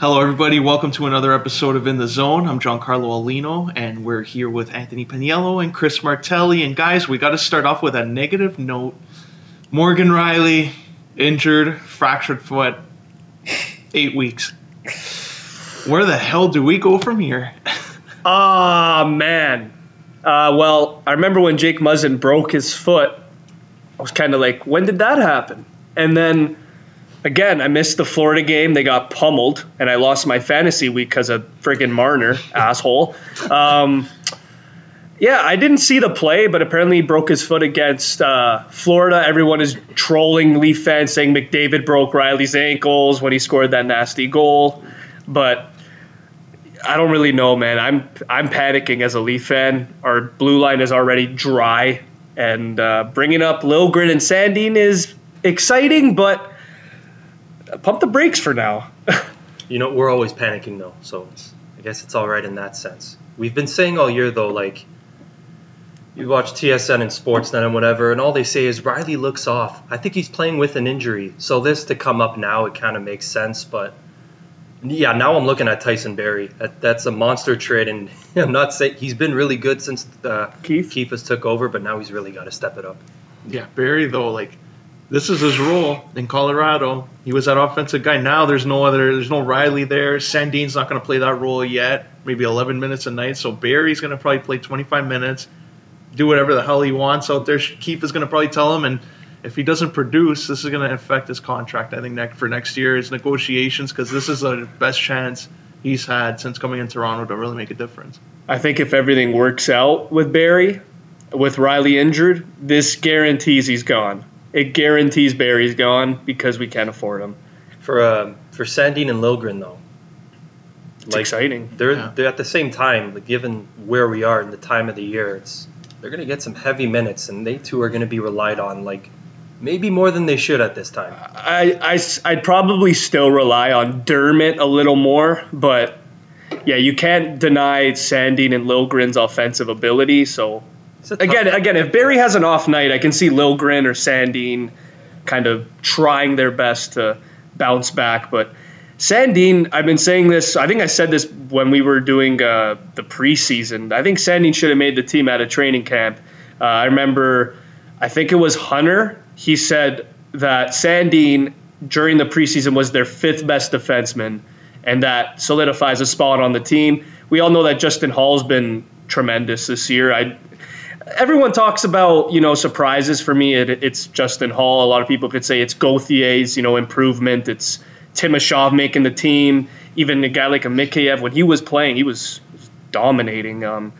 Hello, everybody. Welcome to another episode of In the Zone. I'm Giancarlo Aulino, and we're here with Anthony Pagniello and Chris Martelli. And guys, we got to start off with a negative note. Morgan Rielly injured, fractured foot, eight weeks. Where the hell do we go from here? Ah, man. Uh, well, I remember when Jake Muzzin broke his foot. I was kind of like, when did that happen? And then again, I missed the Florida game. They got pummeled, and I lost my fantasy week because of friggin' Marner, asshole. Um, yeah, I didn't see the play, but apparently he broke his foot against uh, Florida. Everyone is trolling Leaf fans saying McDavid broke Rielly's ankles when he scored that nasty goal. But I don't really know, man. I'm I'm panicking as a Leaf fan. Our blue line is already dry, and uh, bringing up Liljegren and Sandin is exciting, but pump the brakes for now. You know, we're always panicking though, so it's, I guess it's all right in that sense. We've been saying all year though, like you watch TSN and Sportsnet and whatever, and all they say is Rielly looks off. I think he's playing with an injury, so this to come up now, it kind of makes sense. But yeah, now I'm looking at Tyson Barrie. That, that's a monster trade, and I'm not saying he's been really good since uh, Keefe? Keefe has took over, but now he's really got to step it up. Yeah, Barrie though, like this is his role in Colorado. He was that offensive guy. Now there's no other. There's no Rielly there. Sandin's not going to play that role yet. Maybe 11 minutes a night. So Barrie's going to probably play 25 minutes, do whatever the hell he wants out there. Keefe is going to probably tell him, and if he doesn't produce, this is going to affect his contract. I think next for next year, his negotiations, because this is the best chance he's had since coming in Toronto to really make a difference. I think if everything works out with Barrie, with Rielly injured, this guarantees he's gone. It guarantees Barrie's gone because we can't afford him. For uh, for Sandin and Liljegren though, It's exciting. They're Yeah. they're at the same time, like, given where we are in the time of the year, it's they're gonna get some heavy minutes, and they two are gonna be relied on like maybe more than they should at this time. I, I, I'd probably still rely on Dermott a little more, but yeah, you can't deny Sandin and Liljegren's offensive ability. So It's a tough- again, again, if Barrie has an off night, I can see Liljegren or Sandin kind of trying their best to bounce back. But Sandin, I've been saying this. I think I said this when we were doing uh, the preseason. I think Sandin should have made the team out of training camp. Uh, I remember, I think it was Hunter. He said that Sandin during the preseason was their fifth best defenseman, and that solidifies a spot on the team. We all know that Justin Holl's been tremendous this year. I everyone talks about you know surprises. For me, it, it's Justin Holl. A lot of people could say it's Gauthier's you know improvement. It's Timashov making the team. Even a guy like a Mikheyev, when he was playing, he was dominating. Um,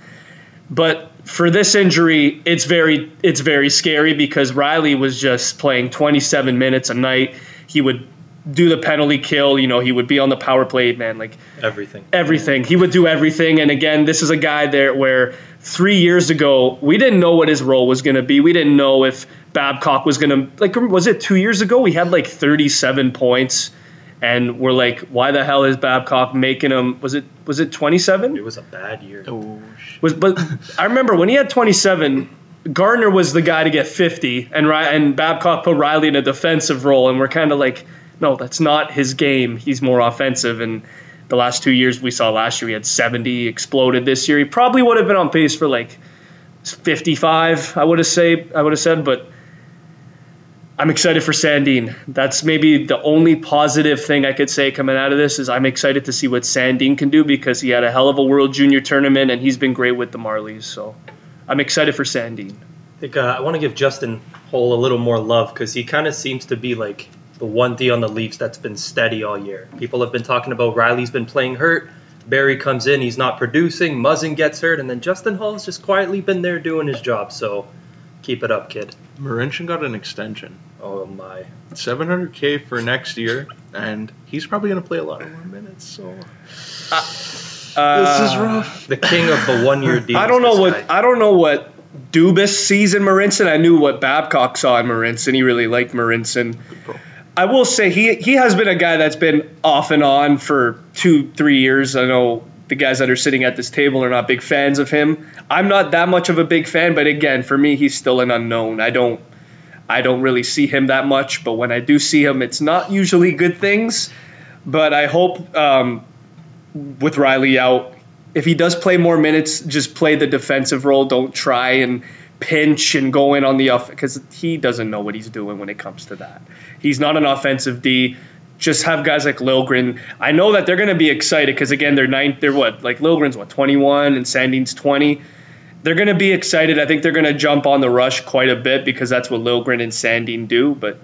but for this injury, it's very it's very scary because Rielly was just playing 27 minutes a night. He would do the penalty kill. You know, he would be on the power play, man. Like everything. everything. He would do everything. And again, this is a guy there where three years ago we didn't know what his role was going to be. We didn't know if Babcock was going to like. Was it two years ago? We had like 37 points, and we're like, why the hell is Babcock making him? Was it was it 27? It was a bad year. Oh, Was but I remember when he had 27. Gardiner was the guy to get 50, and Ry- and Babcock put Rielly in a defensive role, and we're kind of like, no, that's not his game. He's more offensive. And the last two years we saw last year, he had 70, exploded this year. He probably would have been on pace for like 55. I would have say I would have said, but I'm excited for Sandin. That's maybe the only positive thing I could say coming out of this is I'm excited to see what Sandin can do because he had a hell of a World Junior tournament and he's been great with the Marlies. So I'm excited for Sandin. I think uh, I want to give Justin Holl a little more love because he kind of seems to be like the one D on the Leafs that's been steady all year. People have been talking about Rielly's been playing hurt. Barrie comes in, he's not producing. Muzzin gets hurt, and then Justin Holl's just quietly been there doing his job. So keep it up, kid. Marincin got an extension, Oh my. 700k for next year, and he's probably going to play a lot of more minutes. So uh, uh, this is rough. The king of the one-year deal. I don't know what guy. I don't know what Dubas sees in Marincin. I knew what Babcock saw in Marincin. He really liked Marincin. I will say he he has been a guy that's been off and on for two three years. I know the guys that are sitting at this table are not big fans of him. I'm not that much of a big fan, but again, for me, he's still an unknown. I don't I don't really see him that much, but when I do see him, it's not usually good things. but I hope um, with Rielly out, if he does play more minutes, just play the defensive role. Don't try and pinch and go in on the off because he doesn't know what he's doing when it comes to that. He's not an offensive D. Just have guys like Liljegren. I know that they're going to be excited because again, they're nine. They're what like Liljegren's what 21 and Sandin's 20. They're going to be excited. I think they're going to jump on the rush quite a bit because that's what Liljegren and Sandin do. But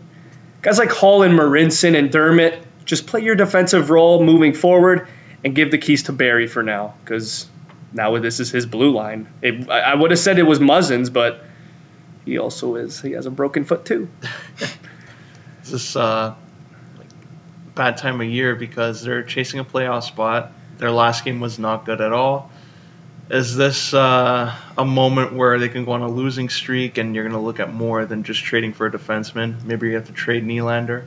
guys like Holl and Marincin and Dermott, just play your defensive role moving forward and give the keys to Barrie for now because now this is his blue line. It, I would have said it was Muzzin's, but he also is. He has a broken foot too. is this uh, like bad time of year because they're chasing a playoff spot? Their last game was not good at all. Is this uh, a moment where they can go on a losing streak and you're going to look at more than just trading for a defenseman? Maybe you have to trade Nylander.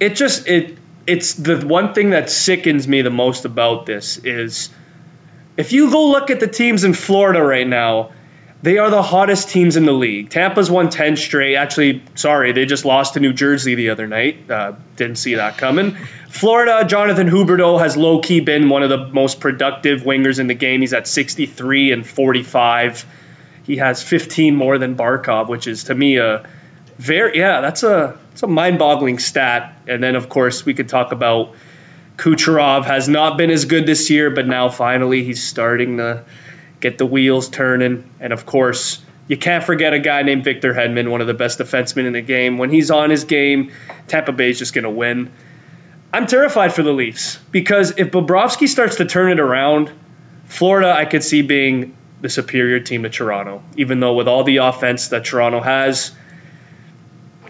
It just it it's the one thing that sickens me the most about this is if you go look at the teams in Florida right now, they are the hottest teams in the league. Tampa's won 10 straight. Actually, sorry, they just lost to New Jersey the other night. Uh, didn't see that coming. Florida, Jonathan Huberdeau has low key been one of the most productive wingers in the game. He's at 63 and 45. He has 15 more than Barkov, which is to me a very yeah, that's a it's a mind-boggling stat. And then of course we could talk about Kucherov has not been as good this year, but now finally he's starting to get the wheels turning. And of course, you can't forget a guy named Victor Hedman, one of the best defensemen in the game. When he's on his game, Tampa Bay is just going to win. I'm terrified for the Leafs because if Bobrovsky starts to turn it around, Florida I could see being the superior team to Toronto, even though with all the offense that Toronto has,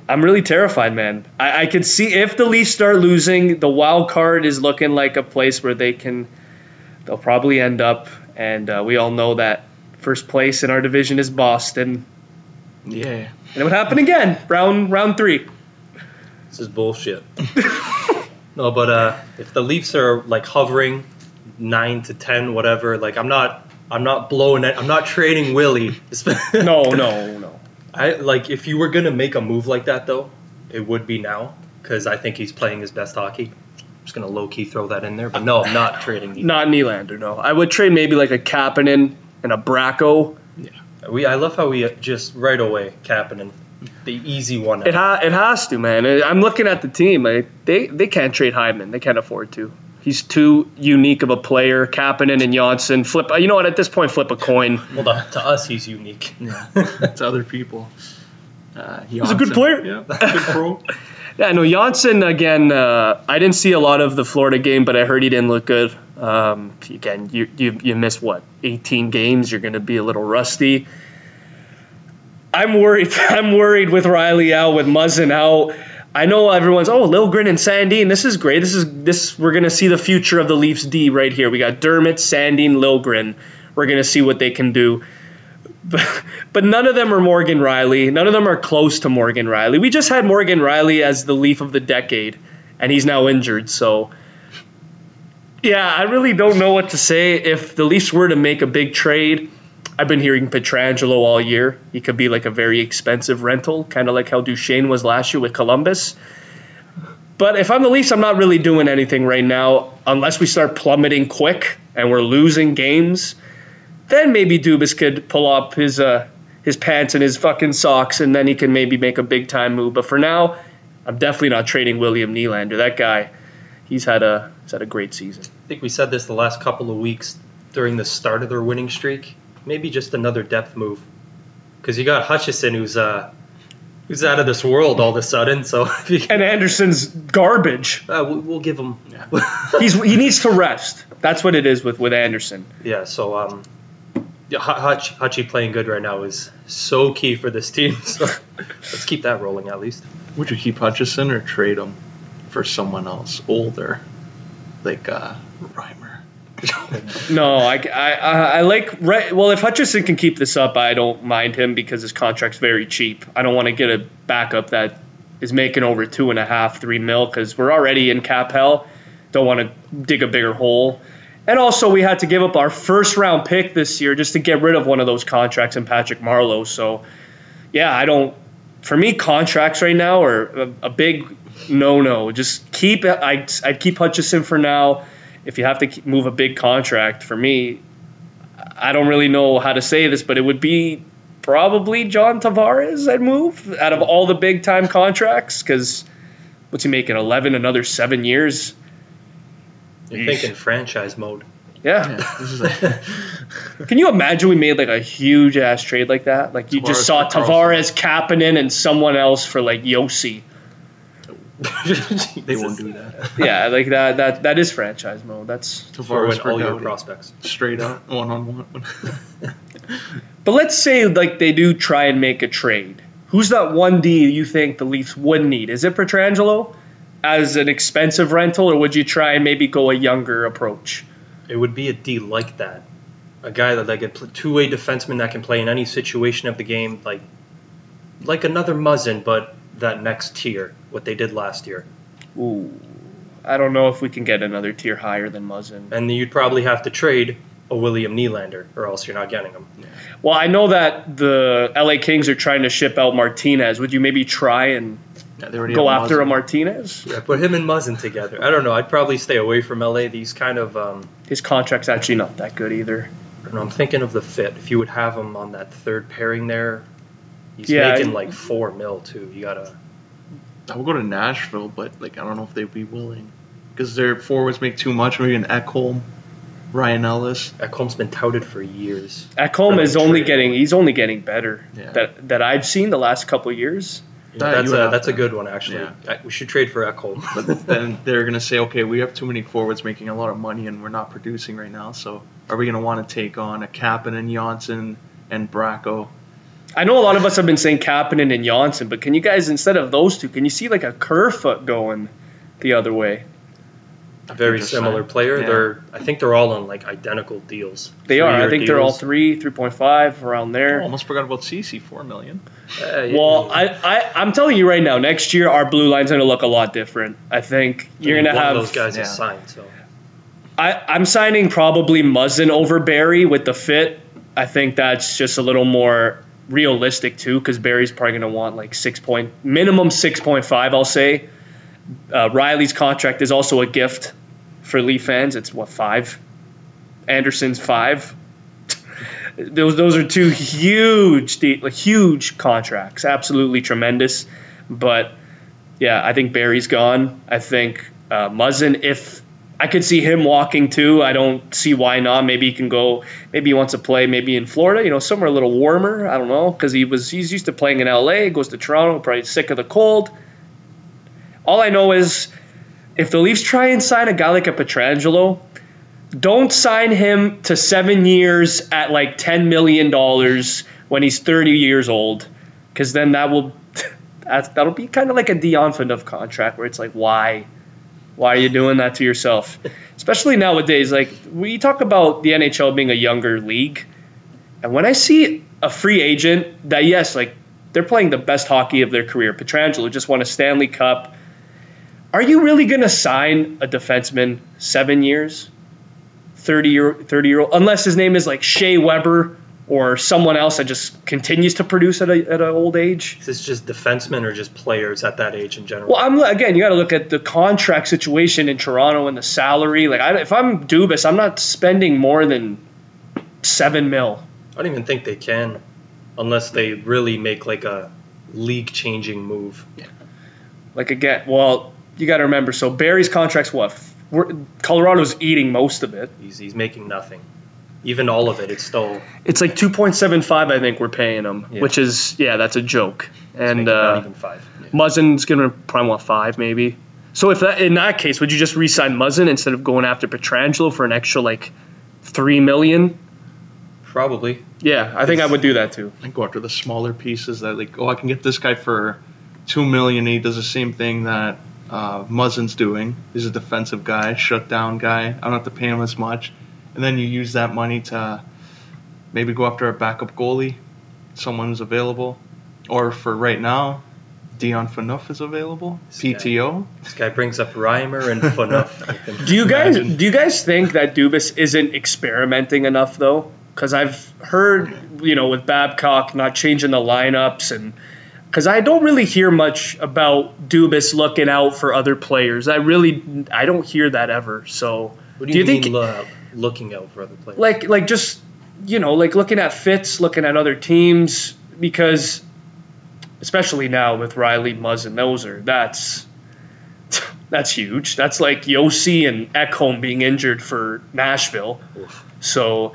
I'm really terrified, man. I, I could see if the Leafs start losing, the wild card is looking like a place where they can, they'll probably end up. And uh, we all know that first place in our division is Boston. Yeah. And it would happen again, round round three. This is bullshit. no, but uh, if the Leafs are like hovering nine to ten, whatever, like I'm not, I'm not blowing it. I'm not trading Willie. no, no, no. I like if you were gonna make a move like that though, it would be now because I think he's playing his best hockey. I'm just gonna low key throw that in there, but no, I'm not trading. Nylander. Not Nylander, no. I would trade maybe like a Kapanen and a Bracco. Yeah, we. I love how we just right away Kapanen, the easy one. It ha- it has to, man. I'm looking at the team. Like, they they can't trade Hyman. They can't afford to. He's too unique of a player. Kapanen and Johnsson. flip. You know what? At this point, flip a coin. Well, to, to us, he's unique. Yeah, to other people. Uh, he's a good player. Yeah, good pro. yeah, no, Johnsson again. Uh, I didn't see a lot of the Florida game, but I heard he didn't look good. Um, again, you you you miss what 18 games. You're going to be a little rusty. I'm worried. I'm worried with Rielly out, with Muzzin out. I know everyone's oh Liljegren and Sandin. This is great. This is this we're gonna see the future of the Leafs D right here. We got Dermott, Sandin, Liljegren. We're gonna see what they can do. But, but none of them are Morgan Rielly. None of them are close to Morgan Rielly. We just had Morgan Rielly as the Leaf of the decade, and he's now injured. So yeah, I really don't know what to say. If the Leafs were to make a big trade, I've been hearing Pietrangelo all year. He could be like a very expensive rental, kind of like how Duchene was last year with Columbus. But if I'm the Leafs, I'm not really doing anything right now unless we start plummeting quick and we're losing games. Then maybe Dubas could pull up his uh, his pants and his fucking socks, and then he can maybe make a big time move. But for now, I'm definitely not trading William Nylander. That guy, he's had a he's had a great season. I think we said this the last couple of weeks during the start of their winning streak maybe just another depth move. Because you got Hutchinson, who's uh, who's out of this world all of a sudden. So and Andersen's garbage. Uh, we'll, we'll, give him. Yeah. He's he needs to rest. That's what it is with with Andersen. Yeah. So um, yeah, Hutch Hutchy playing good right now is so key for this team. So let's keep that rolling at least. Would you keep Hutchinson or trade him for someone else older, like uh, Reimer? no, I, I, I like well if Hutchinson can keep this up, I don't mind him because his contract's very cheap. I don't want to get a backup that is making over two and a half, three mil because we're already in cap hell. Don't want to dig a bigger hole. And also, we had to give up our first round pick this year just to get rid of one of those contracts in Patrick Marleau. So, yeah, I don't for me, contracts right now are a, a big no-no. Just keep. I I'd keep Hutchinson for now. If you have to move a big contract, for me, I don't really know how to say this, but it would be probably John Tavares I'd move out of all the big time contracts because what's he making? Eleven, another seven years. You're Yeesh. thinking franchise mode. Yeah. Yeah, like, Can you imagine we made like a huge ass trade like that? Like you just saw Tavares, Kapanen, and someone else for like Josi. they won't do that. Yeah, like that. That that is franchise mode. That's. Throw Tavares in for all your prospects. straight up one on one. But let's say like they do try and make a trade. Who's that one D you think the Leafs would need? Is it Pietrangelo as an expensive rental, or would you try and maybe go a younger approach? It would be a D like that. A guy that like a two-way defenseman that can play in any situation of the game, like like another Muzzin, but that next tier, what they did last year. Ooh, I don't know if we can get another tier higher than Muzzin. And you'd probably have to trade a William Nylander, or else you're not getting him. Well, I know that the LA Kings are trying to ship out Martinez. Would you maybe try and Yeah, go have after a Martinez? Yeah, put him and Muzzin together. I don't know. I'd probably stay away from LA. These kind of, um, His contract's actually not that good either. I don't know, I'm thinking of the fit. If you would have him on that third pairing there, he's Yeah, making I- like four mil too. You gotta. I would go to Nashville, but like I don't know if they'd be willing because their forwards make too much. Maybe an Ekholm, Ryan Ellis. Ekholm's been touted for years. Ekholm is only trade. getting he's only getting better. Yeah. That that I've seen the last couple years. You know, That that's a that's a good one actually. yeah. I, we should trade for Ekholm. But then they're gonna say, okay, we have too many forwards making a lot of money, and we're not producing right now. So are we gonna want to take on a Kapanen and Johnsson and Bracco? I know a lot of us have been saying Kapanen and Johnsson, but can you guys instead of those two, can you see like a Kerfoot going the other way? Very similar player. Yeah. They're I think they're all on like identical deals. They are. I Three-year think they're all three, three point five around there. Oh, almost forgot about CC, four million. Uh, yeah. Well, I, I I'm telling you right now, next year our blue line's gonna look a lot different. I think you're One gonna of have those guys yeah. signed. So I, I'm signing probably Muzzin over Barrie with the fit. I think that's just a little more realistic too, because Barrie's probably going to want like six point minimum six point five. I'll say. Uh, Rielly's contract is also a gift for Leaf fans. It's what five. Andersen's five. those those are two huge huge contracts. Absolutely tremendous, but yeah, I think Barrie's gone. I think uh, Muzzin, if I could see him walking too, I don't see why not. Maybe he can go. Maybe he wants to play. Maybe in Florida, you know, somewhere a little warmer. I don't know because he was he's used to playing in L.A. Goes to Toronto, probably sick of the cold. All I know is if the Leafs try and sign a guy like a Pietrangelo, don't sign him to seven years at like ten million dollars when he's thirty years old, because then that will that, that'll be kind of like a Dion Phaneuf contract where it's like why why are you doing that to yourself? Especially nowadays, like we talk about the NHL being a younger league, and when I see a free agent that yes, like they're playing the best hockey of their career, Pietrangelo just won a Stanley Cup. Are you really going to sign a defenseman seven years? 30 year 30 year old unless his name is like Shea Weber or someone else that just continues to produce at a at an old age. is this just defensemen or just players at that age in general? Well, I'm again. You got to look at the contract situation in Toronto and the salary. Like, I, if I'm Dubas, I'm not spending more than seven mil. I don't even think they can, unless they really make like a league-changing move. Yeah. Like again, well, you got to remember. So Barrie's contract's what? We're, Colorado's eating most of it. He's he's making nothing. Even all of it, it's still It's like 2.75. I think we're paying him, Yeah. which is yeah, that's a joke. And making not uh, even five. Muzzin's gonna probably want five, maybe. So if that in that case, would you just re-sign Muzzin instead of going after Pietrangelo for an extra like three million? Probably. Yeah, I think I would do that too. and go after the smaller pieces that like oh I can get this guy for two million. And he does the same thing that uh, Muzzin's doing. He's a defensive guy, shut down guy. I don't have to pay him as much, and then you use that money to maybe go after a backup goalie, someone who's available, or for right now, Dion Phaneuf is available. Yeah. PTO. This guy brings up Reimer and Phaneuf. Do you guys Imagine. do you guys think that Dubas isn't experimenting enough though? Because I've heard you know with Babcock not changing the lineups and because I don't really hear much about Dubas looking out for other players. I really I don't hear that ever. So What do you, mean lo- looking out for other players? like like just you know like looking at fits, looking at other teams because especially now with Rielly, Muzz, and Moser, that's that's huge. That's like Josi and Ekholm being injured for Nashville. Oof. So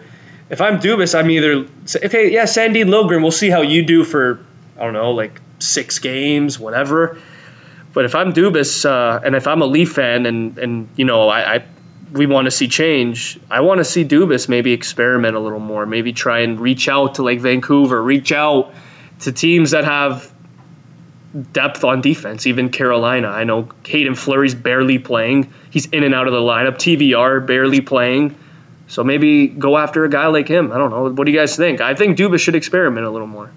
if I'm Dubas, I'm either okay, yeah, Sandy Liljegren, we'll see how you do for I don't know, like six games, whatever. But if I'm Dubas uh, and if I'm a Leaf fan and and you know I, I we want to see change, I want to see Dubas maybe experiment a little more, maybe try and reach out to like Vancouver, reach out to teams that have depth on defense, even Carolina. I know Hayden Fleury's barely playing. He's in and out of the lineup. TVR barely playing. So maybe go after a guy like him. I don't know. What do you guys think? I think Dubas should experiment a little more.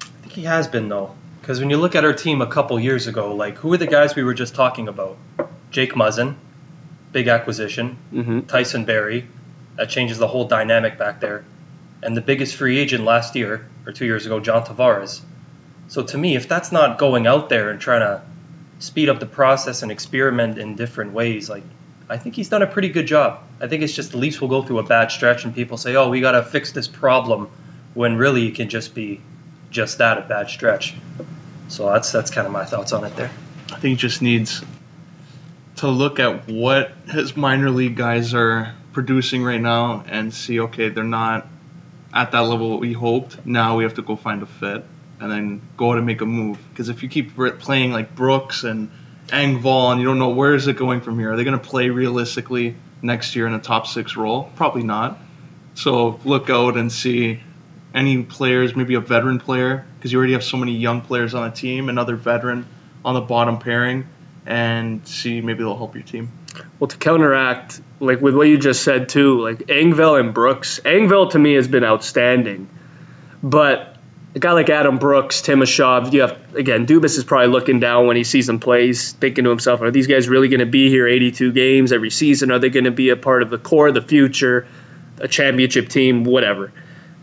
I think he has been though, because when you look at our team a couple years ago, like who are the guys we were just talking about? Jake Muzzin, big acquisition. Mm-hmm. Tyson Barrie, that changes the whole dynamic back there. And the biggest free agent last year or two years ago, John Tavares. So to me, if that's not going out there and trying to speed up the process and experiment in different ways, like I think he's done a pretty good job. I think it's just the Leafs will go through a bad stretch and people say, "Oh, we got to fix this problem," when really it can just be just that a bad stretch. So that's that's kind of my thoughts on it there. I think he just needs to look at what his minor league guys are producing right now and see, okay, they're not at that level we hoped. Now we have to go find a fit and then go out and make a move. Because if you keep playing like Brooks and Engvall and you don't know where is it going from here, are they going to play realistically next year in a top six role? Probably not. So look out and see any players, maybe a veteran player, because you already have so many young players on the team, another veteran on the bottom pairing, and see maybe they'll help your team. Well, to counteract, like with what you just said too, like Engvall and Brooks. Engvall to me has been outstanding, but a guy like Adam Brooks, Timashov, you have again. Dubas is probably looking down when he sees them play. He's thinking to himself, "Are these guys really going to be here 82 games every season? Are they going to be a part of the core the future, a championship team, whatever?"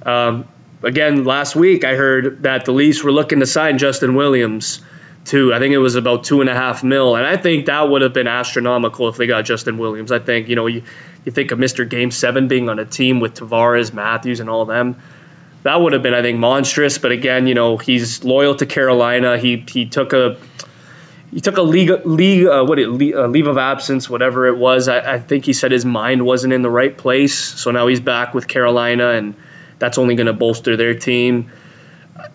Um, again, last week I heard that the Leafs were looking to sign Justin Williams to I think it was about two and a half mil, and I think that would have been astronomical if they got Justin Williams. I think you know you, you think of Mr. Game Seven being on a team with Tavares, Matthews, and all of them. That would have been I think monstrous. But again, you know he's loyal to Carolina. He he took a he took a league league uh, what it leave, uh, leave of absence, whatever it was. I, I think he said his mind wasn't in the right place, so now he's back with Carolina, and that's only going to bolster their team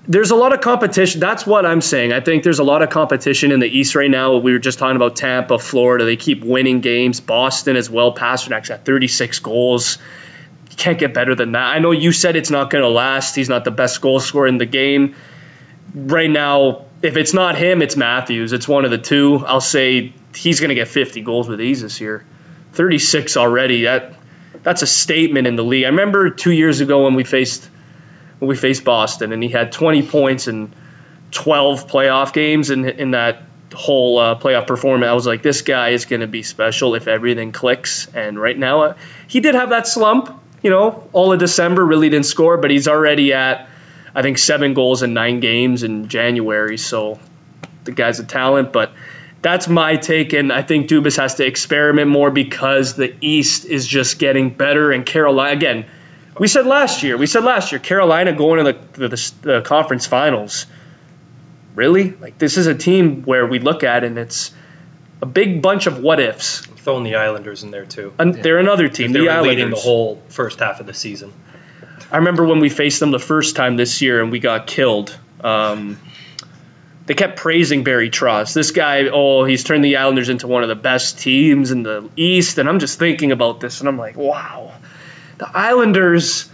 there's a lot of competition. That's what I'm saying. I think there's a lot of competition in the East right now. We were just talking about Tampa, Florida. They keep winning games. Boston as well. Pastrnak's at 36 goals. You can't get better than that. I know you said it's not going to last. He's not the best goal scorer in the game. Right now, if it's not him, it's Matthews. It's one of the two. I'll say he's going to get 50 goals with ease this year. 36 already. That that's a statement in the league. I remember two years ago when we faced we faced Boston, and he had 20 points in 12 playoff games in in that whole uh, playoff performance. I was like, this guy is going to be special if everything clicks. And right now, uh, he did have that slump. You know, all of December really didn't score, but he's already at I think seven goals in nine games in January. So the guy's a talent, but. That's my take, and I think Dubas has to experiment more because the East is just getting better. And Carolina, again, we said last year. We said last year Carolina going to the, the, the, conference finals. Really? Like this is a team where we look at and it's a big bunch of what ifs. I'm Throwing the Islanders in there too. And they're another team. They the Islanders. leading the whole first half of the season. I remember when we faced them the first time this year and we got killed. Um, they kept praising Barry Trotz. This guy, oh, he's turned the Islanders into one of the best teams in the East. And I'm just thinking about this and I'm like, wow the Islanders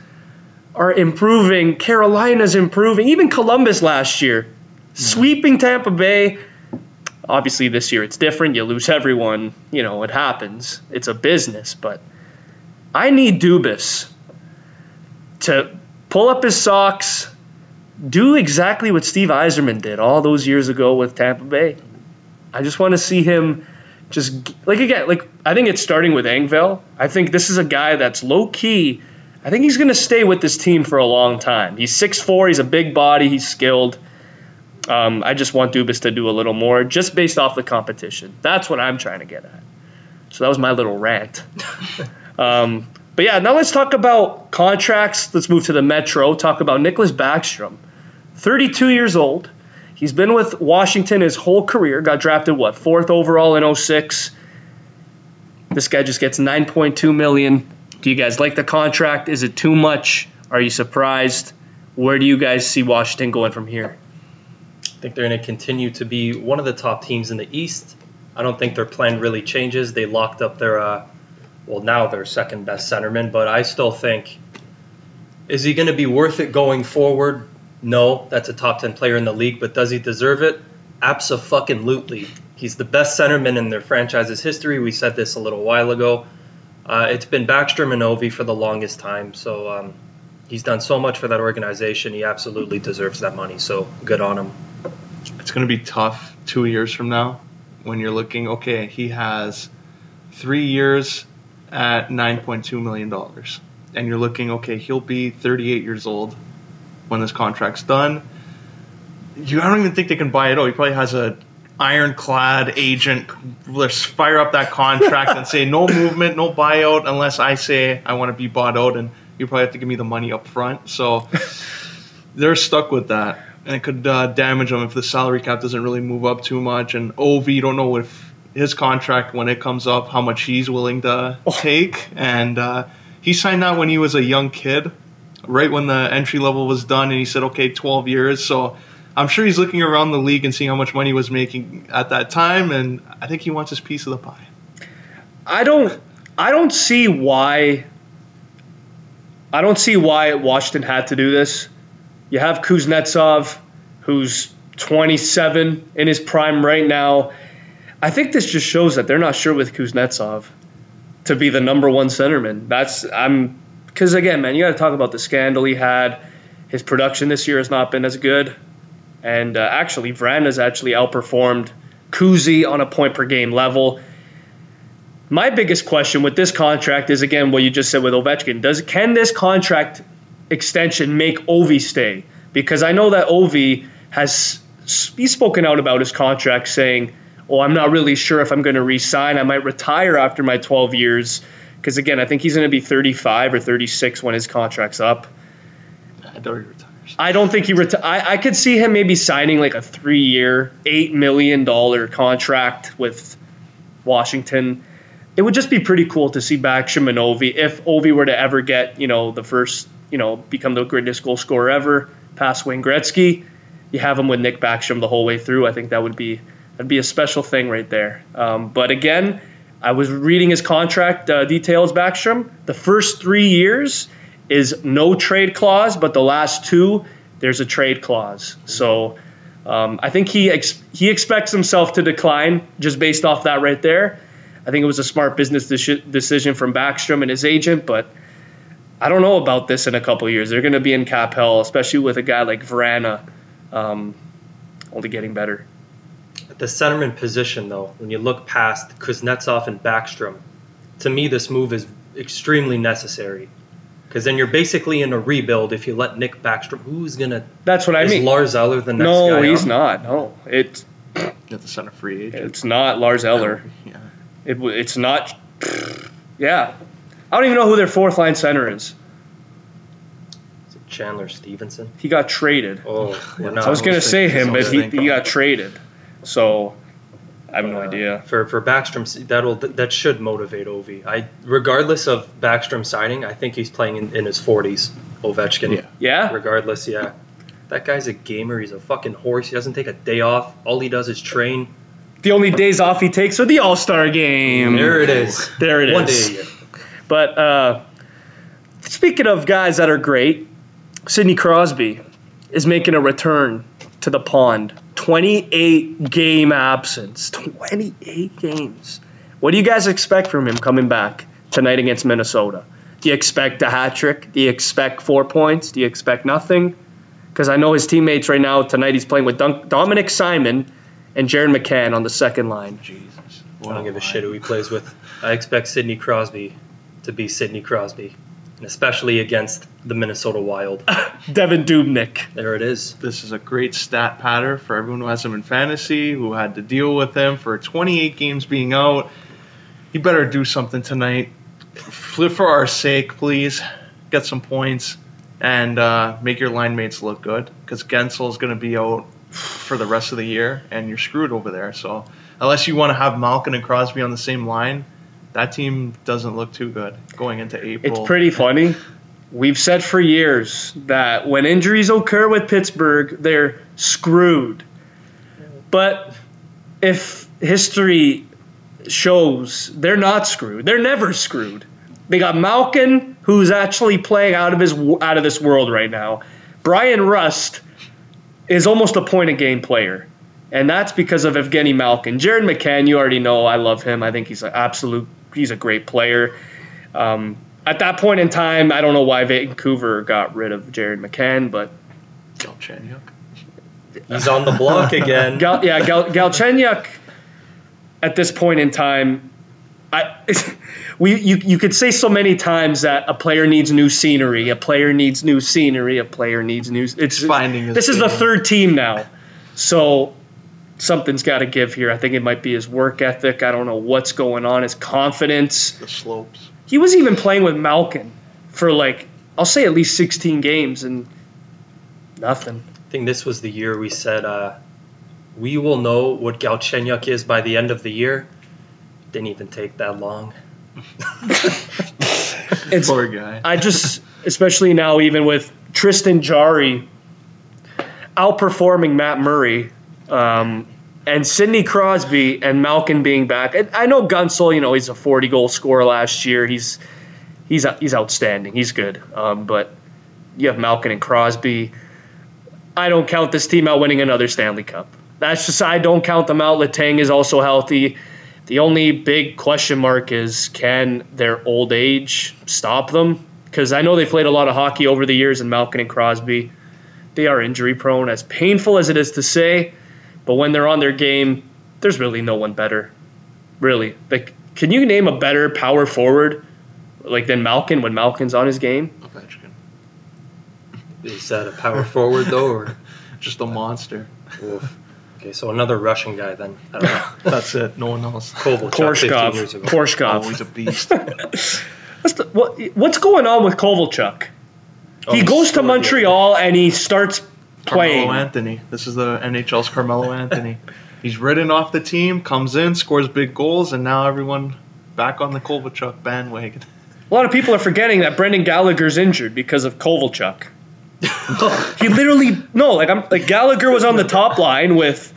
are improving. Carolina's improving. Even Columbus last year, sweeping Tampa Bay. Obviously, this year it's different. You lose everyone. You know, it happens. It's a business. But I need Dubas to pull up his socks, do exactly what Steve Yzerman did all those years ago with Tampa Bay. I just want to see him just like again, like I think it's starting with Engvall. I think this is a guy that's low key. I think he's going to stay with this team for a long time. He's 6'4", he's a big body, he's skilled. Um, I just want Dubas to do a little more, just based off the competition. That's what I'm trying to get at. So that was my little rant. um, but yeah, now let's talk about contracts. Let's move to the Metro. Talk about Nicklas Backstrom, 32 years old. He's been with Washington his whole career. Got drafted what fourth overall in 06. This guy just gets 9.2 million. Do you guys like the contract? Is it too much? Are you surprised? Where do you guys see Washington going from here? I think they're going to continue to be one of the top teams in the East. I don't think their plan really changes. They locked up their, uh, well, now their second best centerman, but I still think, is he going to be worth it going forward? No, that's a top 10 player in the league, but does he deserve it? Absolutely. He's the best centerman in their franchise's history. We said this a little while ago. Uh, it's been Backstrom and Ovi for the longest time, so um, he's done so much for that organization. He absolutely deserves that money, so good on him. It's going to be tough two years from now when you're looking, okay, he has three years at $9.2 million. And you're looking, okay, he'll be 38 years old when this contract's done. You, I don't even think they can buy it out. He probably has a ironclad agent. Let's fire up that contract and say no movement, no buyout unless I say I want to be bought out, and you probably have to give me the money up front. So they're stuck with that, and it could uh, damage them if the salary cap doesn't really move up too much. And Ov, you don't know if his contract when it comes up, how much he's willing to take, and uh, he signed that when he was a young kid right when the entry level was done, and he said, okay, 12 years. So I'm sure he's looking around the league and seeing how much money he was making at that time, and I think he wants his piece of the pie. I don't, I don't see why. I don't see why Washington had to do this. You have Kuznetsov, who's 27 in his prime right now. I think this just shows that they're not sure with Kuznetsov to be the number one centerman. That's I'm because again, man, you got to talk about the scandal he had. His production this year has not been as good, and uh, actually, Vrana has actually outperformed Kuzi on a point per game level. My biggest question with this contract is again what you just said with Ovechkin. Does can this contract extension make Ovi stay? Because I know that Ovi has he's spoken out about his contract, saying, "Oh, I'm not really sure if I'm going to re-sign. I might retire after my 12 years." Because again, I think he's going to be 35 or 36 when his contract's up. I don't he retires. I don't think he reti- I, I could see him maybe signing like a three-year, eight million dollar contract with Washington. It would just be pretty cool to see Backstrom and Ovi if Ovi were to ever get you know the first you know become the greatest goal scorer ever, past Wayne Gretzky. You have him with Nick Backstrom the whole way through. I think that would be that'd be a special thing right there. Um, but again I was reading his contract uh, details, Backstrom. The first three years is no trade clause, but the last two, there's a trade clause. So um, I think he ex- he expects himself to decline just based off that right there. I think it was a smart business de- decision from Backstrom and his agent, but I don't know about this in a couple years. They're going to be in cap hell, especially with a guy like Vrana um, only getting better the centerman position, though, when you look past Kuznetsov and Backstrom, to me this move is extremely necessary. Because then you're basically in a rebuild if you let Nick Backstrom. Who's gonna? That's what I is mean. Lars Eller the next no, guy? No, he's up? not. No, it's At the center free agent. it's not Lars Eller. Yeah. It, it's not. Yeah, I don't even know who their fourth line center is. Is it Chandler Stephenson. He got traded. Oh, we're not. I was gonna say him, but he, he got traded. So I have no Uh, idea. For for Backstrom, that'll that should motivate Ovi. I regardless of Backstrom signing, I think he's playing in, in his 40s. Ovechkin. Yeah. Yeah, Regardless, yeah. That guy's a gamer. He's a fucking horse. He doesn't take a day off. All he does is train. the only days off he takes are the All Star game. There it is. There it One is. day. But uh, speaking of guys that are great, Sidney Crosby is making a return to the pond. 28 game absence. 28 games. What do you guys expect from him coming back tonight against Minnesota? Do you expect a hat trick? Do you expect four points? Do you expect nothing? Because I know his teammates right now tonight he's playing with Dun- Dominik Simon and Jared McCann on the second line. Jesus. I don't give a shit who he plays with. I expect Sidney Crosby to be Sidney Crosby. And especially against the Minnesota Wild. Devan Dubnyk. There it is. This is a great stat patter for everyone who has him in fantasy, who had to deal with him for 28 games being out. He better do something tonight. For our sake, please. Get some points and uh, make your line mates look good because Guentzel is going to be out for the rest of the year and you're screwed over there. So unless you want to have Malkin and Crosby on the same line, that team doesn't look too good going into April. It's pretty funny. We've said for years that when injuries occur with Pittsburgh, they're screwed. But if history shows they're not screwed, they're never screwed. They got Malkin, who's actually playing out of his out of this world right now. Bryan Rust is almost a point a game player, and that's because of Evgeny Malkin. Jared McCann, you already know, I love him. I think he's an absolute, he's a great player. Um, at that point in time, I don't know why Vancouver got rid of Jared McCann, but Galchenyuk. He's on the block again. Gal, yeah, Gal, Galchenyuk. At this point in time, I we you you could say so many times that a player needs new scenery, a player needs new scenery, a player needs new. It's finding his this is the third team now, so something's got to give here. I think it might be his work ethic. I don't know what's going on. His confidence. The slopes. He was even playing with Malkin for like I'll say at least 16 games and nothing. I think this was the year we said uh, we will know what Galchenyuk is by the end of the year. Didn't even take that long. It's Poor guy. I just, especially now, even with Tristan Jarry outperforming Matt Murray, um, and Sidney Crosby and Malkin being back. I, I know Guentzel, you know, he's a 40 goal scorer last year. He's he's he's outstanding. He's good. Um, but you have Malkin and Crosby. I don't count this team out winning another Stanley Cup. That's just I don't count them out. Letang is also healthy. The only big question mark is can their old age stop them? Because I know they played a lot of hockey over the years, and Malkin and Crosby, they are injury prone. As painful as it is to say, but when they're on their game, there's really no one better. Really, like, can you name a better power forward like than Malkin when Malkin's on his game? Ovechkin. Is that a power forward though, or Just a monster. Oof. okay? So another Russian guy then. I don't know. That's it. No one else. Kovalchuk 15 years Korshkov. ago. Oh, he's a beast. What's, the, what, what's going on with Kovalchuk? Oh, he goes to. Montreal and he starts playing. Carmelo Anthony. This is the NHL's Carmelo Anthony. He's ridden off the team, comes in, scores big goals, and now everyone back on the Kovalchuk bandwagon. A lot of people are forgetting that Brendan Gallagher's injured because of Kovalchuk. he literally no, like I'm like Gallagher was on the top line with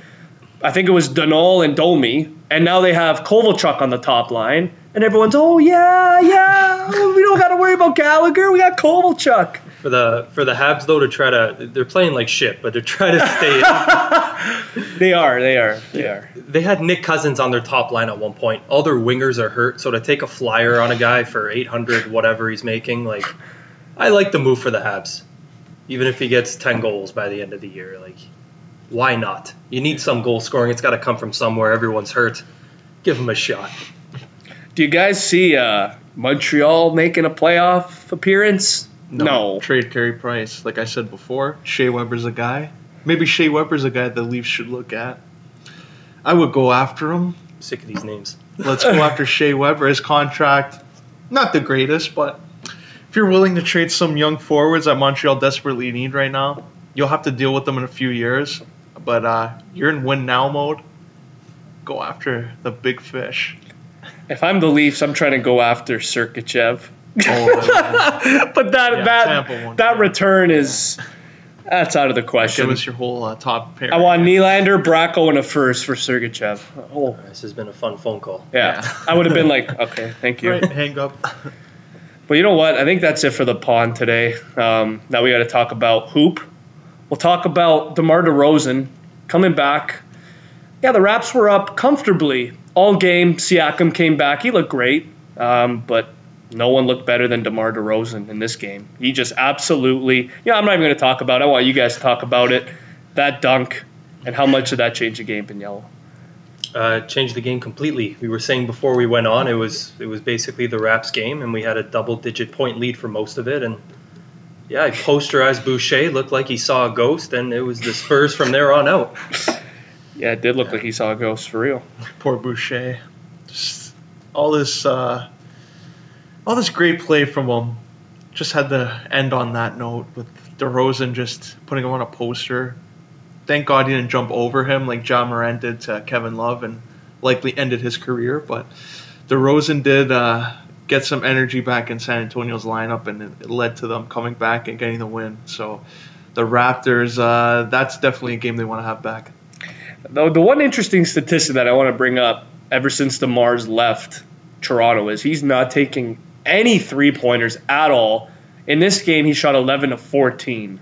I think it was Danault and Domi, and now they have Kovalchuk on the top line, and everyone's oh yeah yeah we don't got to worry about Gallagher, we got Kovalchuk. For the for the Habs though to try to they're playing like shit, but they're trying to stay. They are, they are, they are. they had Nick Cousins on their top line at one point. All their wingers are hurt, so to take a flyer on a guy for 800 whatever he's making, like I like the move for the Habs. Even if he gets 10 goals by the end of the year, like why not? You need some goal scoring. It's got to come from somewhere. Everyone's hurt. Give him a shot. Do you guys see uh, Montreal making a playoff appearance? No. Trade Carey Price. Like I said before, Shea Weber's a guy. Maybe Shea Weber's a guy the Leafs should look at. I would go after him. sick of these names. Let's go after Shea Weber. His contract, not the greatest, but if you're willing to trade some young forwards that Montreal desperately need right now, you'll have to deal with them in a few years. But uh, you're in win now mode. Go after the big fish. If I'm the Leafs, I'm trying to go after Sergachev. Oh, but that Yeah, that Tampa won. that return is that's out of the give question. us your whole uh, top pair. I want Nylander, Bracco, and a first for Sergachev. Oh, This has been a fun phone call. yeah. Yeah. I would have been like, okay, thank you. Right, hang up. But you know what? I think that's it for the pond today. Um, now we got to talk about hoop. We'll talk about DeMar DeRozan coming back. Yeah, the Raps were up comfortably all game. Siakam came back. He looked great, um, but no one looked better than DeMar DeRozan in this game. He just absolutely. Yeah, I'm not even going to talk about it. I want you guys to talk about it. That dunk and how much did that change the game, Pagniello? uh, changed the game completely. We were saying before we went on, it was it was basically the Raps game, and we had a double-digit point lead for most of it. And yeah, I posterized Boucher, looked like he saw a ghost, and it was the Spurs from there on out. Yeah, it did look like he saw a ghost for real. Poor Boucher. Just all this, uh, all this great play from him. Just had to end on that note with DeRozan just putting him on a poster. Thank God he didn't jump over him like Ja Morant did to Kevin Love and likely ended his career. But DeRozan did uh, get some energy back in San Antonio's lineup, and it led to them coming back and getting the win. So the Raptors, uh, that's definitely a game they want to have back. Though the one interesting statistic that I want to bring up ever since DeMar's left Toronto is he's not taking any three pointers at all. In this game, he shot 11 of 14,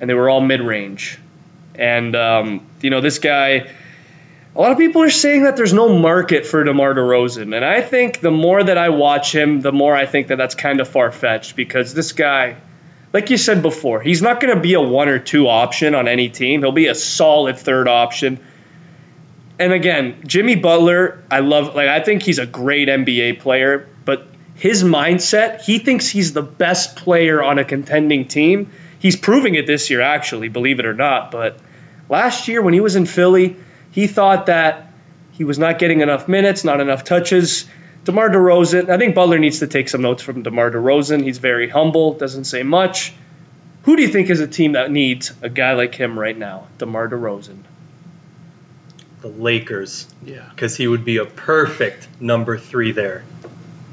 and they were all mid range. And um, you know, this guy. A lot of people are saying that there's no market for DeMar DeRozan, and I think the more that I watch him, the more I think that that's kind of far fetched because this guy, like you said before, he's not going to be a one or two option on any team. He'll be a solid third option. And again, Jimmy Butler, I love like I think he's a great NBA player, his mindset, he thinks he's the best player on a contending team. He's proving it this year actually, believe it or not, but last year when he was in Philly, he thought that he was not getting enough minutes, not enough touches. DeMar DeRozan, I think Butler needs to take some notes from DeMar DeRozan. He's very humble, doesn't say much. Who do you think is a team that needs a guy like him right now, DeMar DeRozan? The Lakers, Yeah. because he would be a perfect number three there.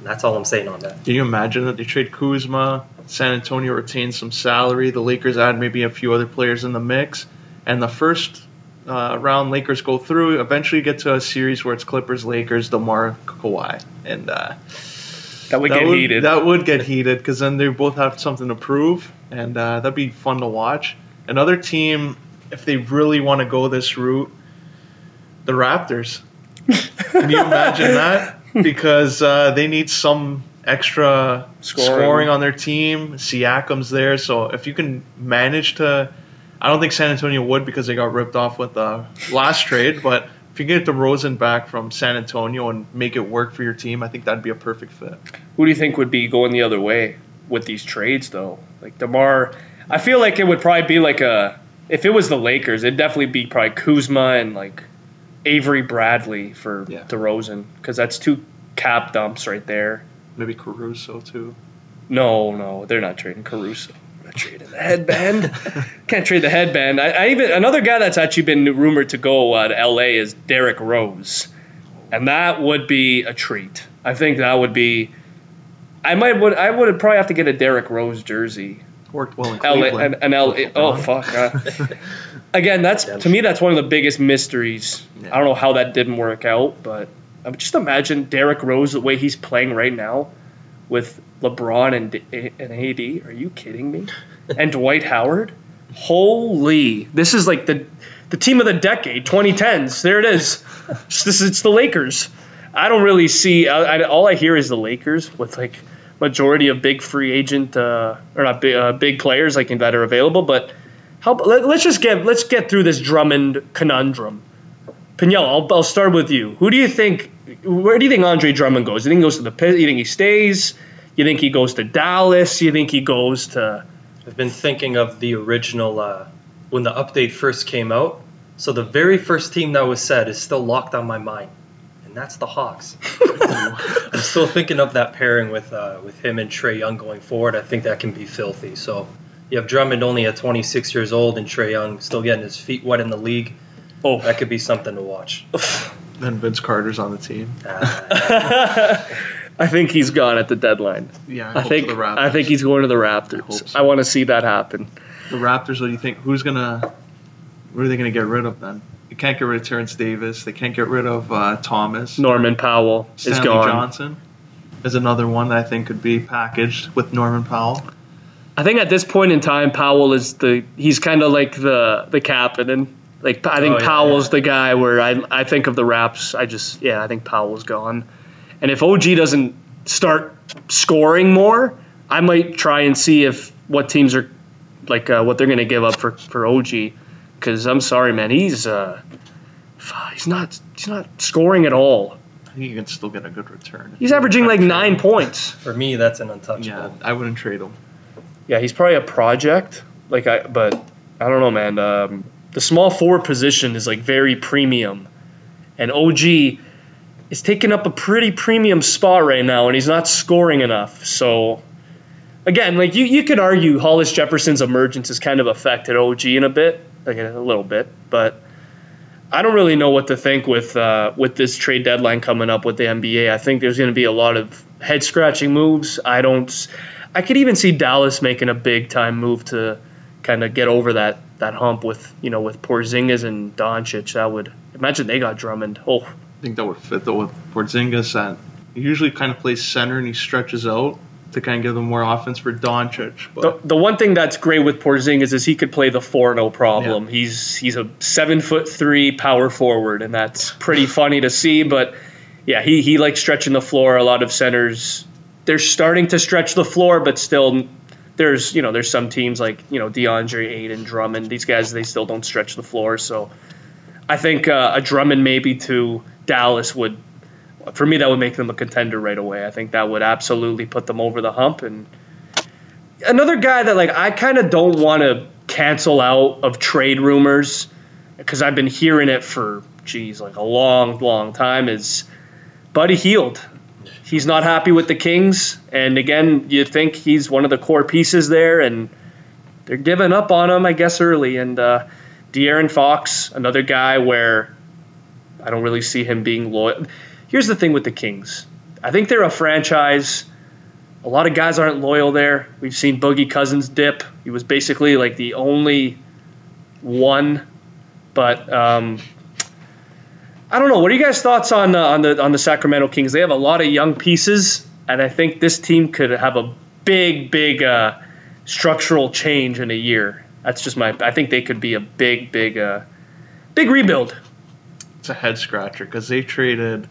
And that's all I'm saying on that. Can you imagine that they trade Kuzma, San Antonio retains some salary, the Lakers add maybe a few other players in the mix, and the first uh, round Lakers go through, eventually get to a series where it's Clippers, Lakers, Demar, Kawhi, and uh, That would that get would, heated. That would get heated because then they both have something to prove, and uh, that'd be fun to watch. Another team, if they really want to go this route, the Raptors. Can you imagine that? Because uh, they need some extra Scoring. scoring. on their team. Siakam's there, so if you can manage to, I don't think San Antonio would because they got ripped off with the last trade, but if you get DeRozan back from San Antonio and make it work for your team, I think that'd be a perfect fit. Who do you think would be going the other way with these trades, though? Like DeMar, I feel like it would probably be like a. If it was the Lakers, it'd definitely be probably Kuzma and like Avery Bradley for Yeah. DeRozan because that's two cap dumps right there. Maybe Caruso too. No, no, they're not trading Caruso. They're not trading the headband. Can't trade the headband. I, I even another guy that's actually been rumored to go uh, to LA is Derrick Rose, and that would be a treat. I think that would be. I might would I would probably have to get a Derrick Rose jersey. Worked well in LA Cleveland. and, and LA. Oh fuck. uh, again, that's to me that's one of the biggest mysteries. I don't know how that didn't work out, but um, just imagine Derrick Rose the way he's playing right now with LeBron and and AD. Are you kidding me? And Dwight Howard. Holy! This is like the the team of the decade, 2010s. There it is. It's, this it's the Lakers. I don't really see. I, I, all I hear is the Lakers with like majority of big free agent uh, or not big, uh, big players like that are available. But how? Let, let's just get let's get through this Drummond conundrum. Pinel, I'll, I'll start with you. Who do you think? Where do you think Andre Drummond goes? You think he goes to the Pit? You think he stays? You think he goes to Dallas? You think he goes to? I've been thinking of the original uh, when the update first came out. So the very first team that was said is still locked on my mind, and that's the Hawks. I'm still thinking of that pairing with uh, with him and Trae Young going forward. I think that can be filthy. So you have Drummond only at 26 years old, and Trae Young still getting his feet wet in the league. Oh, That could be something to watch. Then Vince Carter's on the team. Uh, I think he's gone at the deadline. Yeah, I, I think the I think he's going to the hope Raptors. so. I want to see that happen. the Raptors. What do you think? Who's gonna? What are they gonna get rid of then? You can't get rid of Terence Davis. They can't get rid of uh, Thomas. Norman Powell Stanley is gone. Johnson is another one that I think could be packaged with Norman Powell. I think at this point in time, Powell is the he's kind of like the the captain, and like I think Oh, yeah, Powell's yeah. the guy where I I think of the Raps. I just yeah, I think Powell's gone, and if OG doesn't start scoring more, I might try and see if what teams are like uh, what they're going to give up for for OG, because I'm sorry, man, he's uh He's not. He's not scoring at all. I think you can still get a good return. He's averaging like nine points. For me, that's an untouchable. Yeah, I wouldn't trade him. Yeah, he's probably a project. Like I, but I don't know, man. Um, the small forward position is like very premium, and OG is taking up a pretty premium spot right now, and he's not scoring enough. So, again, like you, you could argue Hollis Jefferson's emergence has kind of affected OG in a bit, like a little bit, but I don't really know what to think with uh, with this trade deadline coming up with the NBA. I think there's going to be a lot of head scratching moves. I don't. I could even see Dallas making a big time move to kind of get over that that hump with you know with Porzingis and Doncic. That would imagine they got Drummond. Oh, I think that would fit though with Porzingis. That he usually kind of plays center and he stretches out to kind of give them more offense for Doncic. But the, the one thing that's great with Porzingis is he could play the four no problem. Yeah. He's he's a seven foot three power forward, and that's pretty funny to see. But yeah, he he likes stretching the floor. A lot of centers they're starting to stretch the floor, but still there's you know there's some teams like you know DeAndre Ayton, Drummond. These guys they still don't stretch the floor. So I think uh, a Drummond maybe to Dallas would for me that would make them a contender right away. I think that would absolutely put them over the hump. And another guy that like I kind of don't want to cancel out of trade rumors because I've been hearing it for geez like a long long time is Buddy Hield. He's not happy with the Kings, and again, you think he's one of the core pieces there, and they're giving up on him, I guess, early. And uh, De'Aaron Fox, another guy where I don't really see him being loyal. Here's the thing with the Kings. I think they're a franchise. A lot of guys aren't loyal there. We've seen Boogie Cousins dip. He was basically like the only one. But um, I don't know. What are you guys' thoughts on uh, on the on the Sacramento Kings? They have a lot of young pieces, and I think this team could have a big, big uh, structural change in a year. That's just my. I think they could be a big, big, uh, big rebuild. it's a head scratcher because they traded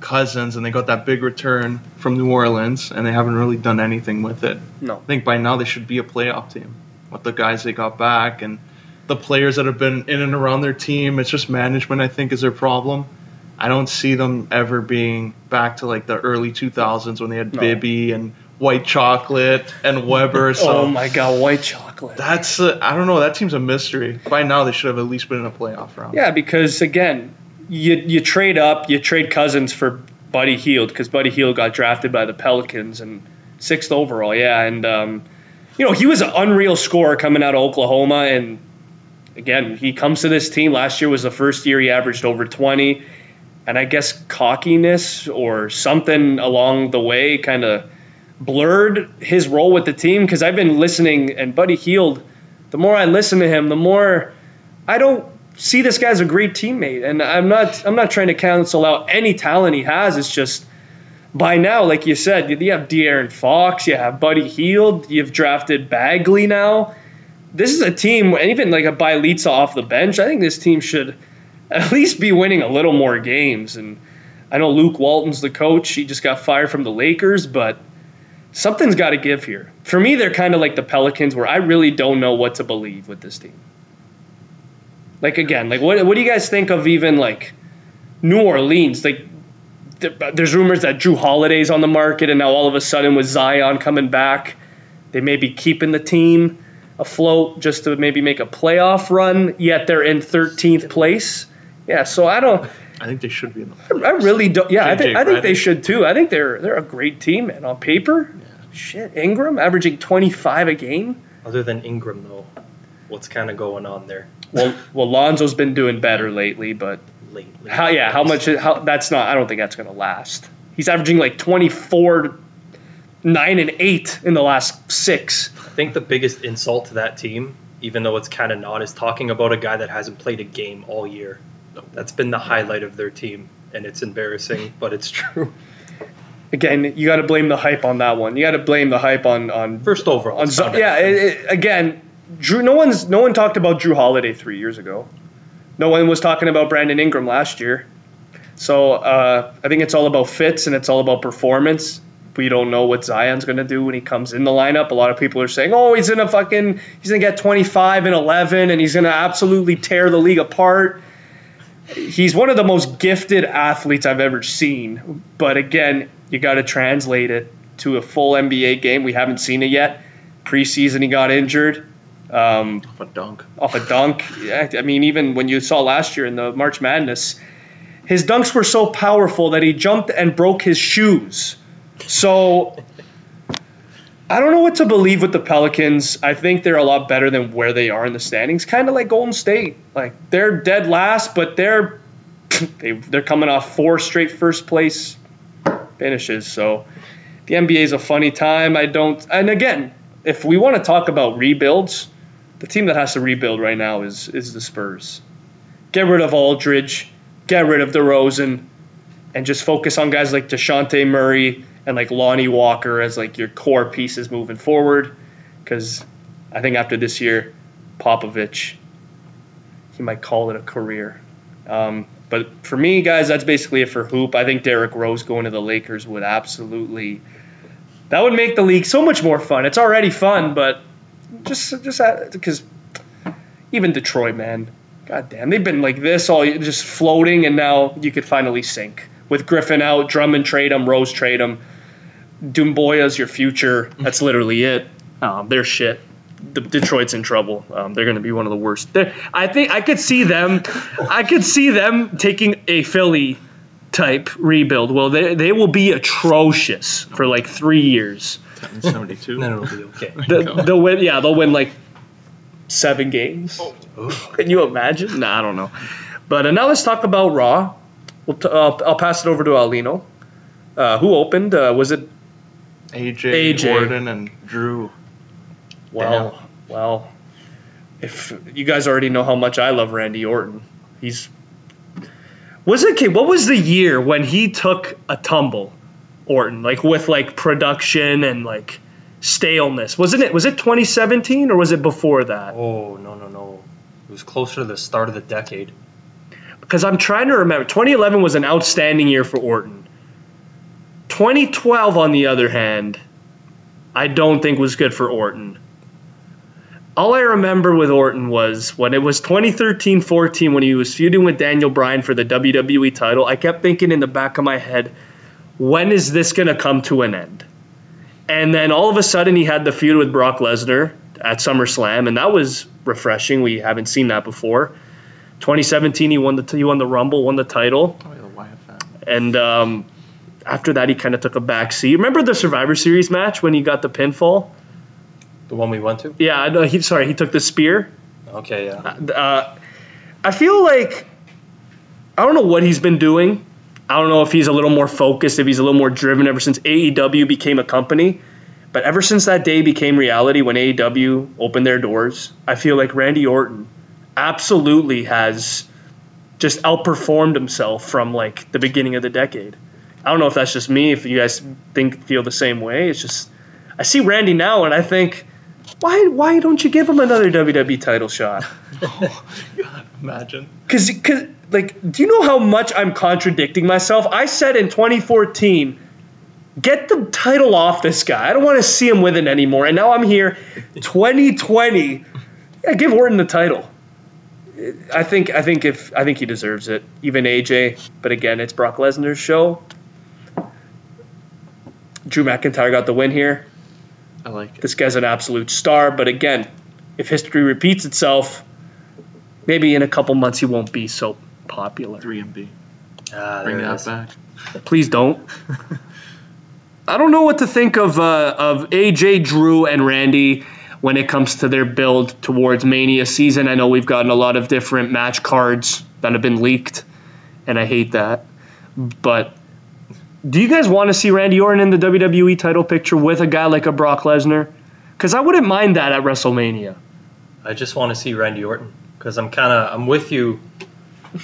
Cousins and they got that big return from New Orleans and they haven't really done anything with it. No. I think by now they should be a playoff team with the guys they got back and the players that have been in and around their team. It's just management, I think, is their problem. I don't see them ever being back to like the early 2000s when they had No. Bibby and White Chocolate and Webber. So oh my God, white chocolate. that's a, I don't know. That seems a mystery. By now they should have at least been in a playoff round. Yeah, because again, you you trade up, you trade Cousins for Buddy Hield because Buddy Hield got drafted by the Pelicans and sixth overall. Yeah, and um, you know he was an unreal scorer coming out of Oklahoma, and again he comes to this team. Last year was the first year he averaged over twenty, and I guess cockiness or something along the way kind of blurred his role with the team because I've been listening and Buddy Hield. The more I listen to him, the more I don't see this guy's a great teammate, and I'm not I'm not trying to cancel out any talent he has. It's just by now, like you said, you have De'Aaron Fox, you have Buddy Hield, you've drafted Bagley now. This is a team, and even like a Bjelica off the bench. I think this team should at least be winning a little more games. And I know Luke Walton's the coach; he just got fired from the Lakers, but something's got to give here. For me, they're kind of like the Pelicans, where I really don't know what to believe with this team. Like again, like what what do you guys think of even like New Orleans? Like th- uh, there's rumors that Jrue Holiday's on the market, and now all of a sudden with Zion coming back, they may be keeping the team afloat just to maybe make a playoff run. Yet they're in 13th place. Yeah, so I don't. I think they should be in the I really don't. Yeah, I think JJ I think they should too. I think they're they're a great team, and On paper, yeah. shit, Ingram averaging 25 a game. Other than Ingram, though, what's kind of going on there Well, well, Lonzo's been doing better lately, but lately? How yeah? How much? How that's not. I don't think that's gonna last. He's averaging like 24, nine and eight in the last six. I think the biggest insult to that team, even though it's kind of not, is talking about a guy that hasn't played a game all year. That's been the highlight of their team, and it's embarrassing, but it's true. Again, you got to blame the hype on that one. You got to blame the hype on on First overall, on. yeah, it, it- again, Jrue. No one's no one talked about Jrue Holiday three years ago. No one was talking about Brandon Ingram last year. So uh, I think it's all about fits and it's all about performance. We don't know what Zion's going to do when he comes in the lineup. A lot of people are saying, "Oh, he's gonna fucking he's gonna get 25 and 11 and he's gonna absolutely tear the league apart." he's one of the most gifted athletes I've ever seen. But again, you got to translate it to a full NBA game. We haven't seen it yet. Preseason, he got injured. Um, Off a dunk. off a dunk. I mean, even when you saw last year in the March Madness, his dunks were so powerful that he jumped and broke his shoes. So I don't know what to believe with the Pelicans. I think they're a lot better than where they are in the standings. Kind of like Golden State. Like they're dead last, but they're they, they're coming off four straight first place finishes. So the NBA is a funny time. I don't. And again, if we want to talk about rebuilds, the team that has to rebuild right now is is the Spurs. Get rid of Aldridge, get rid of DeRozan, and just focus on guys like Dejounte Murray and like Lonnie Walker as like your core pieces moving forward. Because I think after this year, Popovich, he might call it a career. Um, but for me, guys, that's basically it for hoop. I think Derrick Rose going to the Lakers would absolutely that would make the league so much more fun. It's already fun, but just just because even Detroit, man, god damn, they've been like this all just floating, and now you could finally sink with Griffin out, Drummond trade him, Rose trade him, Doumbouya's your future. That's literally it. Um, they're shit. The, Detroit's in trouble. Um, they're going to be one of the worst. They're, I think I could see them. I could see them taking a Philly type rebuild. Well, they they will be atrocious for like three years. 72. then it'll be okay. The, they'll win. Yeah, they'll win like seven games. Can you imagine? Nah, I don't know. But uh, now let's talk about Raw. We'll t- uh, I'll pass it over to Aulino. Uh, who opened? Uh, was it? AJ, AJ. Orton, and Drew. Well, well. If you guys already know how much I love Randy Orton, he's. Was it okay? What was the year when he took a tumble, Orton, like with like production and like staleness? Wasn't it? Was it 2017 or was it before that? Oh no no no! It was closer to the start of the decade. because I'm trying to remember. 2011 was an outstanding year for Orton. 2012, on the other hand, I don't think was good for Orton. All I remember with Orton was when it was 2013 14 when he was feuding with Daniel Bryan for the WWE title, I kept thinking in the back of my head, when is this going to come to an end? And then all of a sudden he had the feud with Brock Lesnar at SummerSlam, and that was refreshing. We haven't seen that before. 2017 he won the he won the Rumble, won the title, Oh, yeah, the Wyatt family. and um, after that he kind of took a back seat. Remember the Survivor Series match when he got the pinfall? The one we went to. Yeah, no, he sorry he took the spear. Okay, yeah. Uh, I feel like I don't know what he's been doing. I don't know if he's a little more focused, if he's a little more driven ever since AEW became a company. But ever since that day became reality when AEW opened their doors, I feel like Randy Orton absolutely has just outperformed himself from like the beginning of the decade. I don't know if that's just me, if you guys think feel the same way. It's just I see Randy now and I think why why don't you give him another WWE title shot? oh, God, imagine. Cause, cause, like, do you know how much I'm contradicting myself? I said in 2014, get the title off this guy. I don't want to see him with it anymore. And now I'm here, 2020. Yeah, give Orton the title. I think, I think if, I think he deserves it. Even AJ. But again, it's Brock Lesnar's show. Drew McIntyre got the win here. I like it. This guy's an absolute star. But again, if history repeats itself, maybe in a couple months he won't be so popular. 3MB. Ah, Bring there that is. back. Please don't. I don't know what to think of uh, of AJ, Drew, and Randy when it comes to their build towards Mania season. I know we've gotten a lot of different match cards that have been leaked, and I hate that. But do you guys want to see Randy Orton in the WWE title picture with a guy like a Brock Lesnar? Because I wouldn't mind that at WrestleMania. I just want to see Randy Orton because I'm kind of I'm with you.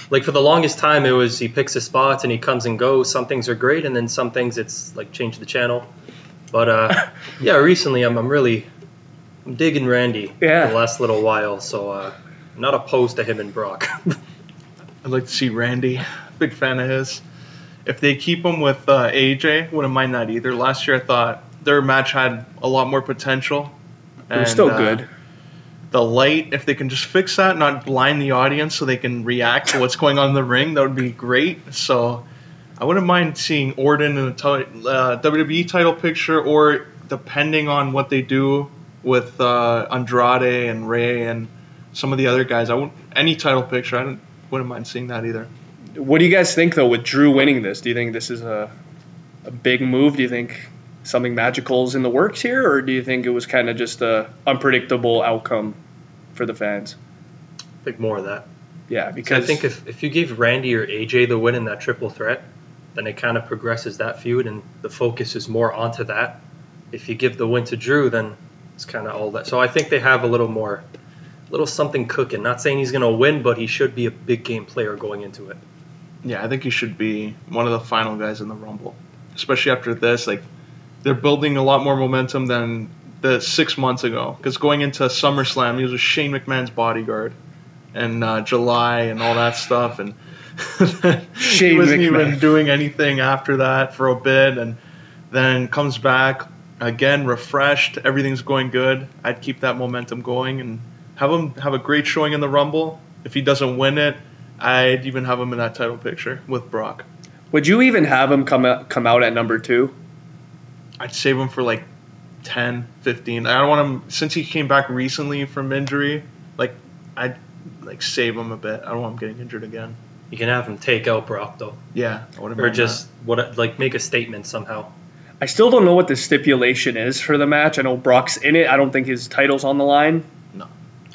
Like for the longest time, it was he picks his spots and he comes and goes. Some things are great, and then some things it's like change the channel. But uh, yeah, recently I'm I'm really I'm digging Randy Yeah. the last little while, so uh, I'm not opposed to him and Brock. I'd like to see Randy. Big fan of his. If they keep him with uh, AJ, wouldn't mind that either. Last year I thought their match had a lot more potential. It was still uh, good. The light, if they can just fix that, not blind the audience so they can react to what's going on in the ring, that would be great. So I wouldn't mind seeing Orton in a t- uh, WWE title picture, or depending on what they do with uh, Andrade and Rey and some of the other guys, I any title picture. I wouldn't mind seeing that either. What do you guys think though with Drew winning this? Do you think this is a a big move? Do you think something magical is in the works here, or do you think it was kind of just a unpredictable outcome for the fans? I think more of that. Yeah, Because because I think if, if you give Randy or AJ the win in that triple threat, then it kind of progresses that feud and the focus is more onto that. If you give the win to Drew, then it's kind of all that. So I think they have a little more, a little something cooking. Not saying he's going to win, but he should be a big game player going into it. Yeah, I think he should be one of the final guys in the Rumble, especially after this. Like, they're building a lot more momentum than the six months ago. Because going into SummerSlam, he was Shane McMahon's bodyguard, and uh, July and all that stuff, and he wasn't McMahon. even doing anything after that for a bit, and then comes back again refreshed. Everything's going good. I'd keep that momentum going and have him have a great showing in the Rumble. If he doesn't win it, I'd even have him in that title picture with Brock. would you even have him come out, come out at number two? I'd save him for like 10, 15. I don't want him since he came back recently from injury. Like I'd like save him a bit. I don't want him getting injured again. You can have him take out Brock though, Yeah, I or mind just what like make a statement somehow. I still don't know what the stipulation is for the match. I know Brock's in it. I don't think his title's on the line. No.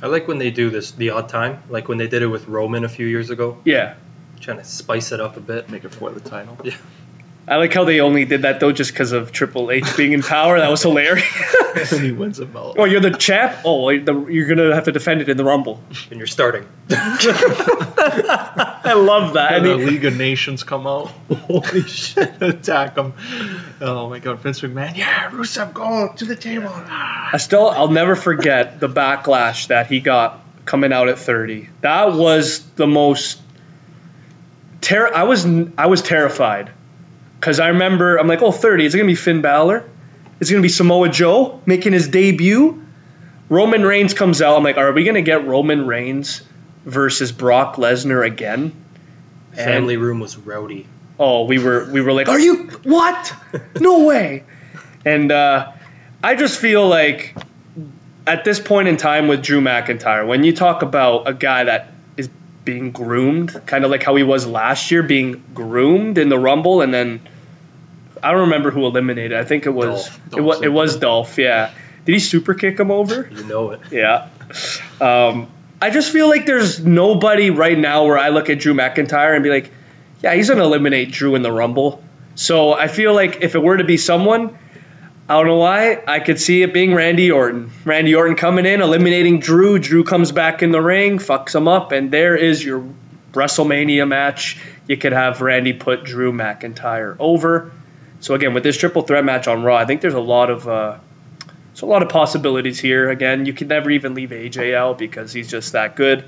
I like when they do this the odd time, like when they did it with Roman a few years ago, Yeah. trying to spice it up a bit. make it for the title. I like how they only did that though, just because of Triple H being in power. That was hilarious. and he wins a belt. oh, you're the champ. Oh, the, you're gonna have to defend it in the Rumble. And you're starting. I love that. And And the he- League of Nations come out. Holy shit! Attack him. Oh my God, Vince McMahon. Yeah, Rusev, go to the table. I still, I'll never forget the backlash that he got coming out at 30. That was the most. Ter- I was, I was terrified because I remember I'm like, oh, 30. Is it gonna be Finn Balor? Is it gonna be Samoa Joe making his debut? Roman Reigns comes out. I'm like, are we gonna get Roman Reigns versus Brock Lesnar again? And- Family room was rowdy. Oh, we were we were like, are you what? No way. And uh, I just feel like at this point in time with Drew McIntyre, when you talk about a guy that being groomed, kind of like how he was last year, being groomed in the Rumble, and then I don't remember who eliminated. I think it was Dolph. it was it was Dolph. Yeah. Did he super kick him over? You know it. Yeah. Um, I just feel like there's nobody right now where I look at Drew McIntyre and be like, yeah, he's going to eliminate Drew in the Rumble. So I feel like if it were to be someone, I don't know why, I could see it being Randy Orton. Randy Orton coming in, eliminating Drew. Drew comes back in the ring, fucks him up, and there is your WrestleMania match. You could have Randy put Drew McIntyre over. So again, with this triple threat match on Raw, I think there's a lot of uh, so a lot of possibilities here. Again, you could never even leave AJ out because he's just that good.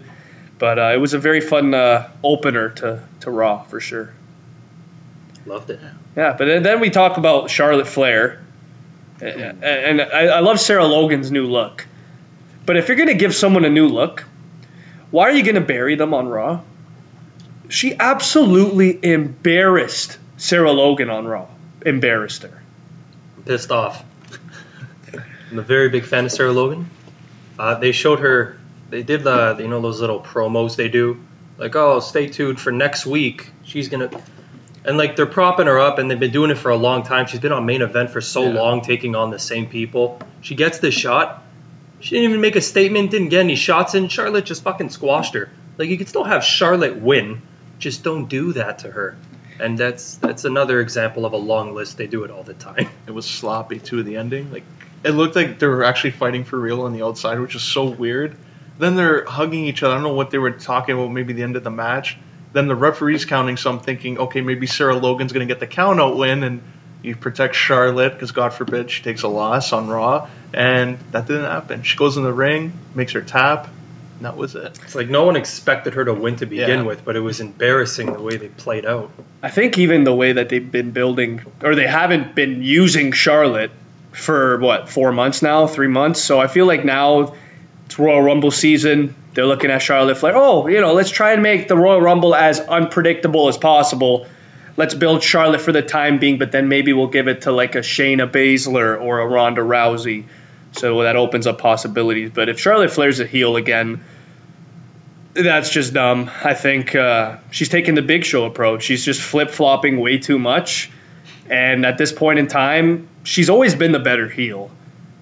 But uh, it was a very fun uh, opener to, to Raw for sure. Loved it. Yeah, but then we talk about Charlotte Flair, and, and I, I love Sarah Logan's new look. But if you're gonna give someone a new look, why are you gonna bury them on Raw? She absolutely embarrassed Sarah Logan on Raw. Embarrassed her. Pissed off. I'm a very big fan of Sarah Logan. Uh, they showed her. They did the you know those little promos they do, like oh stay tuned for next week. She's gonna, and like they're propping her up, and they've been doing it for a long time. She's been on main event for so Yeah. long, taking on the same people. She gets this shot. She didn't even make a statement. Didn't get any shots in. Charlotte just fucking squashed her. Like you can still have Charlotte win, just don't do that to her. And that's that's another example of a long list. They do it all the time. It was sloppy too. The ending, like it looked like they were actually fighting for real on the outside, which is so weird. Then they're hugging each other. I don't know what they were talking about. Maybe the end of the match. Then the referee's counting, so I'm thinking, okay, maybe Sarah Logan's gonna get the count out win, and you protect Charlotte because God forbid she takes a loss on Raw, and that didn't happen. She goes in the ring, makes her tap, and that was it. It's like no one expected her to win to begin Yeah. with, but it was embarrassing the way they played out. I think even the way that they've been building, or they haven't been using Charlotte for what four months now, three months. So I feel like now it's Royal Rumble season. They're looking at Charlotte Flair. Oh, you know, let's try and make the Royal Rumble as unpredictable as possible. Let's build Charlotte for the time being, but then maybe we'll give it to like a Shayna Baszler or a Ronda Rousey. So that opens up possibilities. But if Charlotte Flair's a heel again, that's just dumb. I think uh, she's taking the Big Show approach. She's just flip flopping way too much. And at this point in time, she's always been the better heel.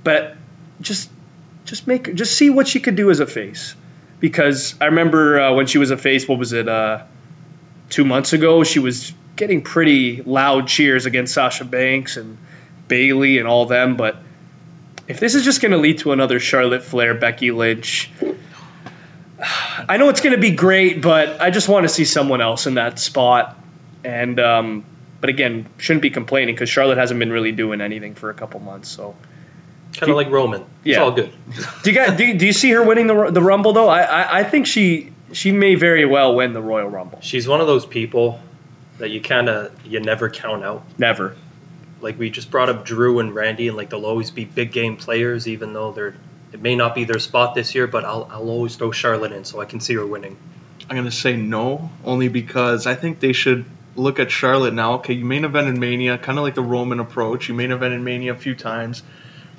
But just just make just see what she could do as a face. Because I remember uh, when she was a face, what was it, uh, two months ago? She was getting pretty loud cheers against Sasha Banks and Bayley and all them. But if this is just going to lead to another Charlotte Flair, Becky Lynch, I know it's going to be great, but I just want to see someone else in that spot. And um, but again, shouldn't be complaining because Charlotte hasn't been really doing anything for a couple months. So Kind of like Roman. Yeah. It's all good. do you guys, do, you- do you see her winning the the Rumble though? I, I I think she she may very well win the Royal Rumble. She's one of those people that you kind of you never count out. Never. Like we just brought up Drew and Randy, and like they'll always be big game players, even though they're it may not be their spot this year. But I'll I'll always throw Charlotte in, so I can see her winning. I'm gonna say no, only because I think they should look at Charlotte now. Okay, you main event in Mania, kind of like the Roman approach. You main event in Mania a few times.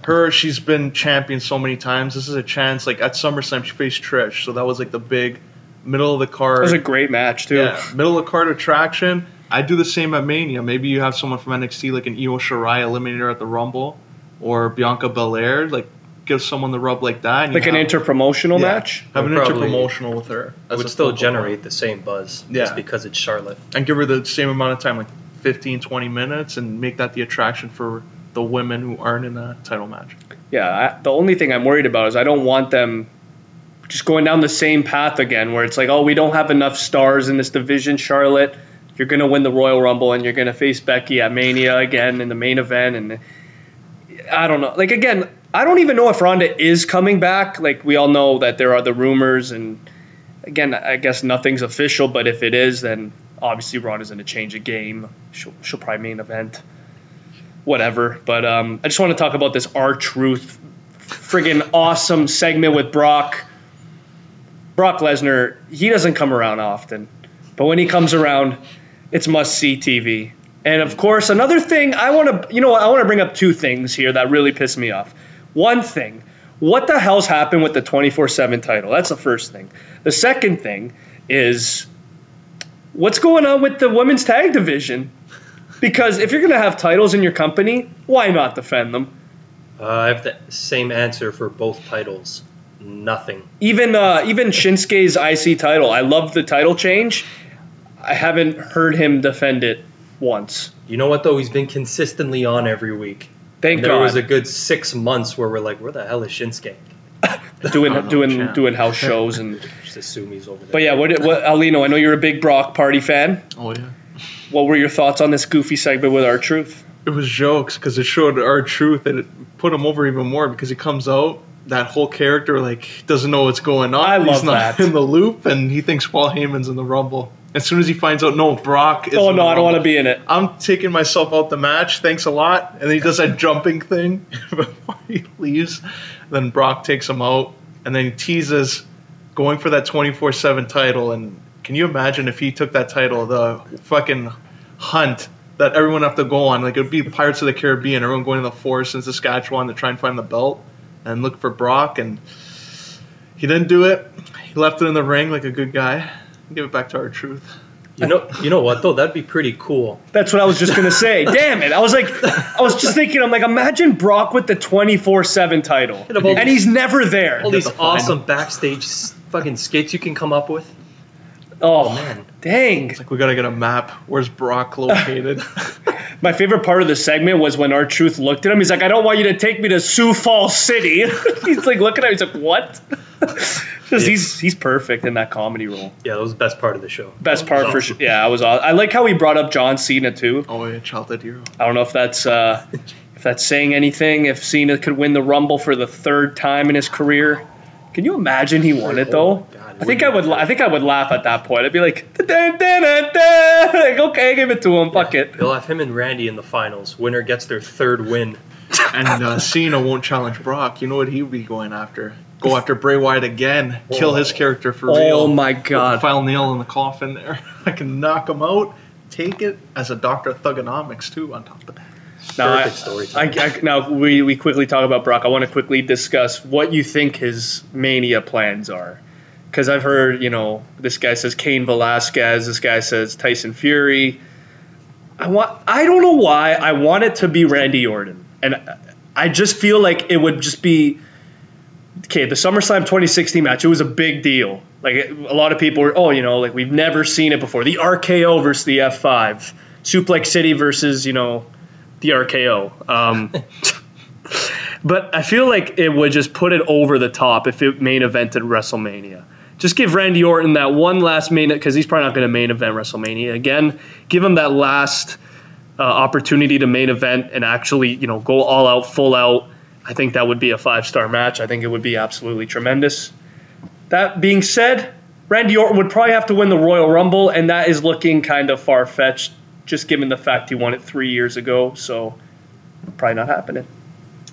Her, she's been champion so many times. This is a chance. Like at SummerSlam, she faced Trish, so that was like the big middle of the It card. was a great match too. yeah, middle of the card attraction. I do the same at Mania. Maybe you have someone from NXT like an Io Shirai eliminate her at the Rumble, or Bianca Belair. Like give someone the rub like that. And Like an have- interpromotional yeah, match. Have an Would probably- interpromotional with her. It would still generate point. the same buzz, Yeah. just because it's Charlotte. and give her the same amount of time, like 15, 20 minutes, and make that the attraction for the women who aren't in a title match. Yeah, I, the only thing I'm worried about is I don't want them just going down the same path again, where it's like, oh, we don't have enough stars in this division, Charlotte. You're gonna win the Royal Rumble and you're gonna face Becky at Mania again in the main event, and I don't know. Like again, I don't even know if Ronda is coming back. Like we all know that there are the rumors, and again, I guess nothing's official. But if it is, then obviously Ronda's gonna change a game. She'll she'll probably main event whatever. But um, I just want to talk about this R Truth friggin' awesome segment with Brock. Brock Lesnar, he doesn't come around often, but when he comes around, it's must see TV. And of course, another thing I want to, you know, I want to bring up two things here that really piss me off. One thing, what the hell's happened with the 24 7 title? That's the first thing. The second thing is what's going on with the women's tag division? Because if you're going to have titles in your company, why not defend them? Uh, I have the same answer for both titles. Nothing. Even uh, even Shinsuke's IC title, I love the title change. I haven't heard him defend it once. You know what though? He's been consistently on every week. Thank there God. There was a good six months where we're like, where the hell is Shinsuke? doing I know, doing champ. doing house shows and. Just assume he's over there. But yeah, what, what Aulino? I know you're a big Brock Party fan. Oh yeah. What were your thoughts on this goofy segment with R-Truth? It was jokes because it showed R-Truth and it put him over even more because he comes out that whole character like doesn't know what's going on. I love He's not that. in the loop and he thinks Paul Heyman's in the Rumble. As soon as he finds out, no, Brock is. Oh no, I don't want to be in it. I'm taking myself out the match. Thanks a lot. And then he does that jumping thing before he leaves. Then Brock takes him out, and then he teases going for that 24/7 title. And can you imagine if he took that title, the fucking hunt that everyone have to go on? Like it would be Pirates of the Caribbean, everyone going to the forest in Saskatchewan to try and find the belt and look for Brock. And he didn't do it. He left it in the ring like a good guy. Give it back to R-Truth. you know, you know what though? That'd be pretty cool. That's what I was just gonna say. Damn it! I was like, I was just thinking. I'm like, imagine Brock with the 24/7 title, have and he's never there. All these awesome backstage fucking skits you can come up with. Oh man. dang! It's like we gotta get a map. Where's Brock located? My favorite part of the segment was when R-Truth looked at him. He's like, I don't want you to take me to Sioux Falls City. he's like looking at him. He's like, what? Because he's he's perfect in that comedy role. Yeah, that was the best part of the show. Best part for sure. Yeah, I was. aw- I like how he brought up John Cena too. oh yeah, childhood hero. I don't know if that's uh, if that's saying anything. If Cena could win the Rumble for the third time in his career, can you imagine he won it though? Oh, I think I would. I think I would laugh at that point. I'd be like, like okay, give it to him. Fuck it. They'll have him and Randy in the finals. Winner gets their third win. And uh, Cena won't challenge Brock. You know what he would be going after? go after Bray Wyatt again, kill his character for real. Oh my Put the God. final nail in the coffin there. I can knock him out. Take it as a Doctor Thuganomics too on top of that. Now, I, Perfect storytelling. I, I, now we, we quickly talk about Brock. I want to quickly discuss what you think his mania plans are, because I've heard you know this guy says Cain Velasquez, this guy says Tyson Fury. I want I don't know why I want it to be Randy Orton, and I just feel like it would just be okay. The SummerSlam 2016 match it was a big deal. Like a lot of people were oh you know like we've never seen it before. The RKO versus the F5, Suplex City versus you know the RKO. Um, but I feel like it would just put it over the top if it main evented WrestleMania. Just give Randy Orton that one last main event, because he's probably not going to main event WrestleMania again. Give him that last uh, opportunity to main event and actually you know go all out, full out. I think that would be a five star match. I think it would be absolutely tremendous. That being said, Randy Orton would probably have to win the Royal Rumble, and that is looking kind of far fetched, just given the fact he won it three years ago. So, probably not happening.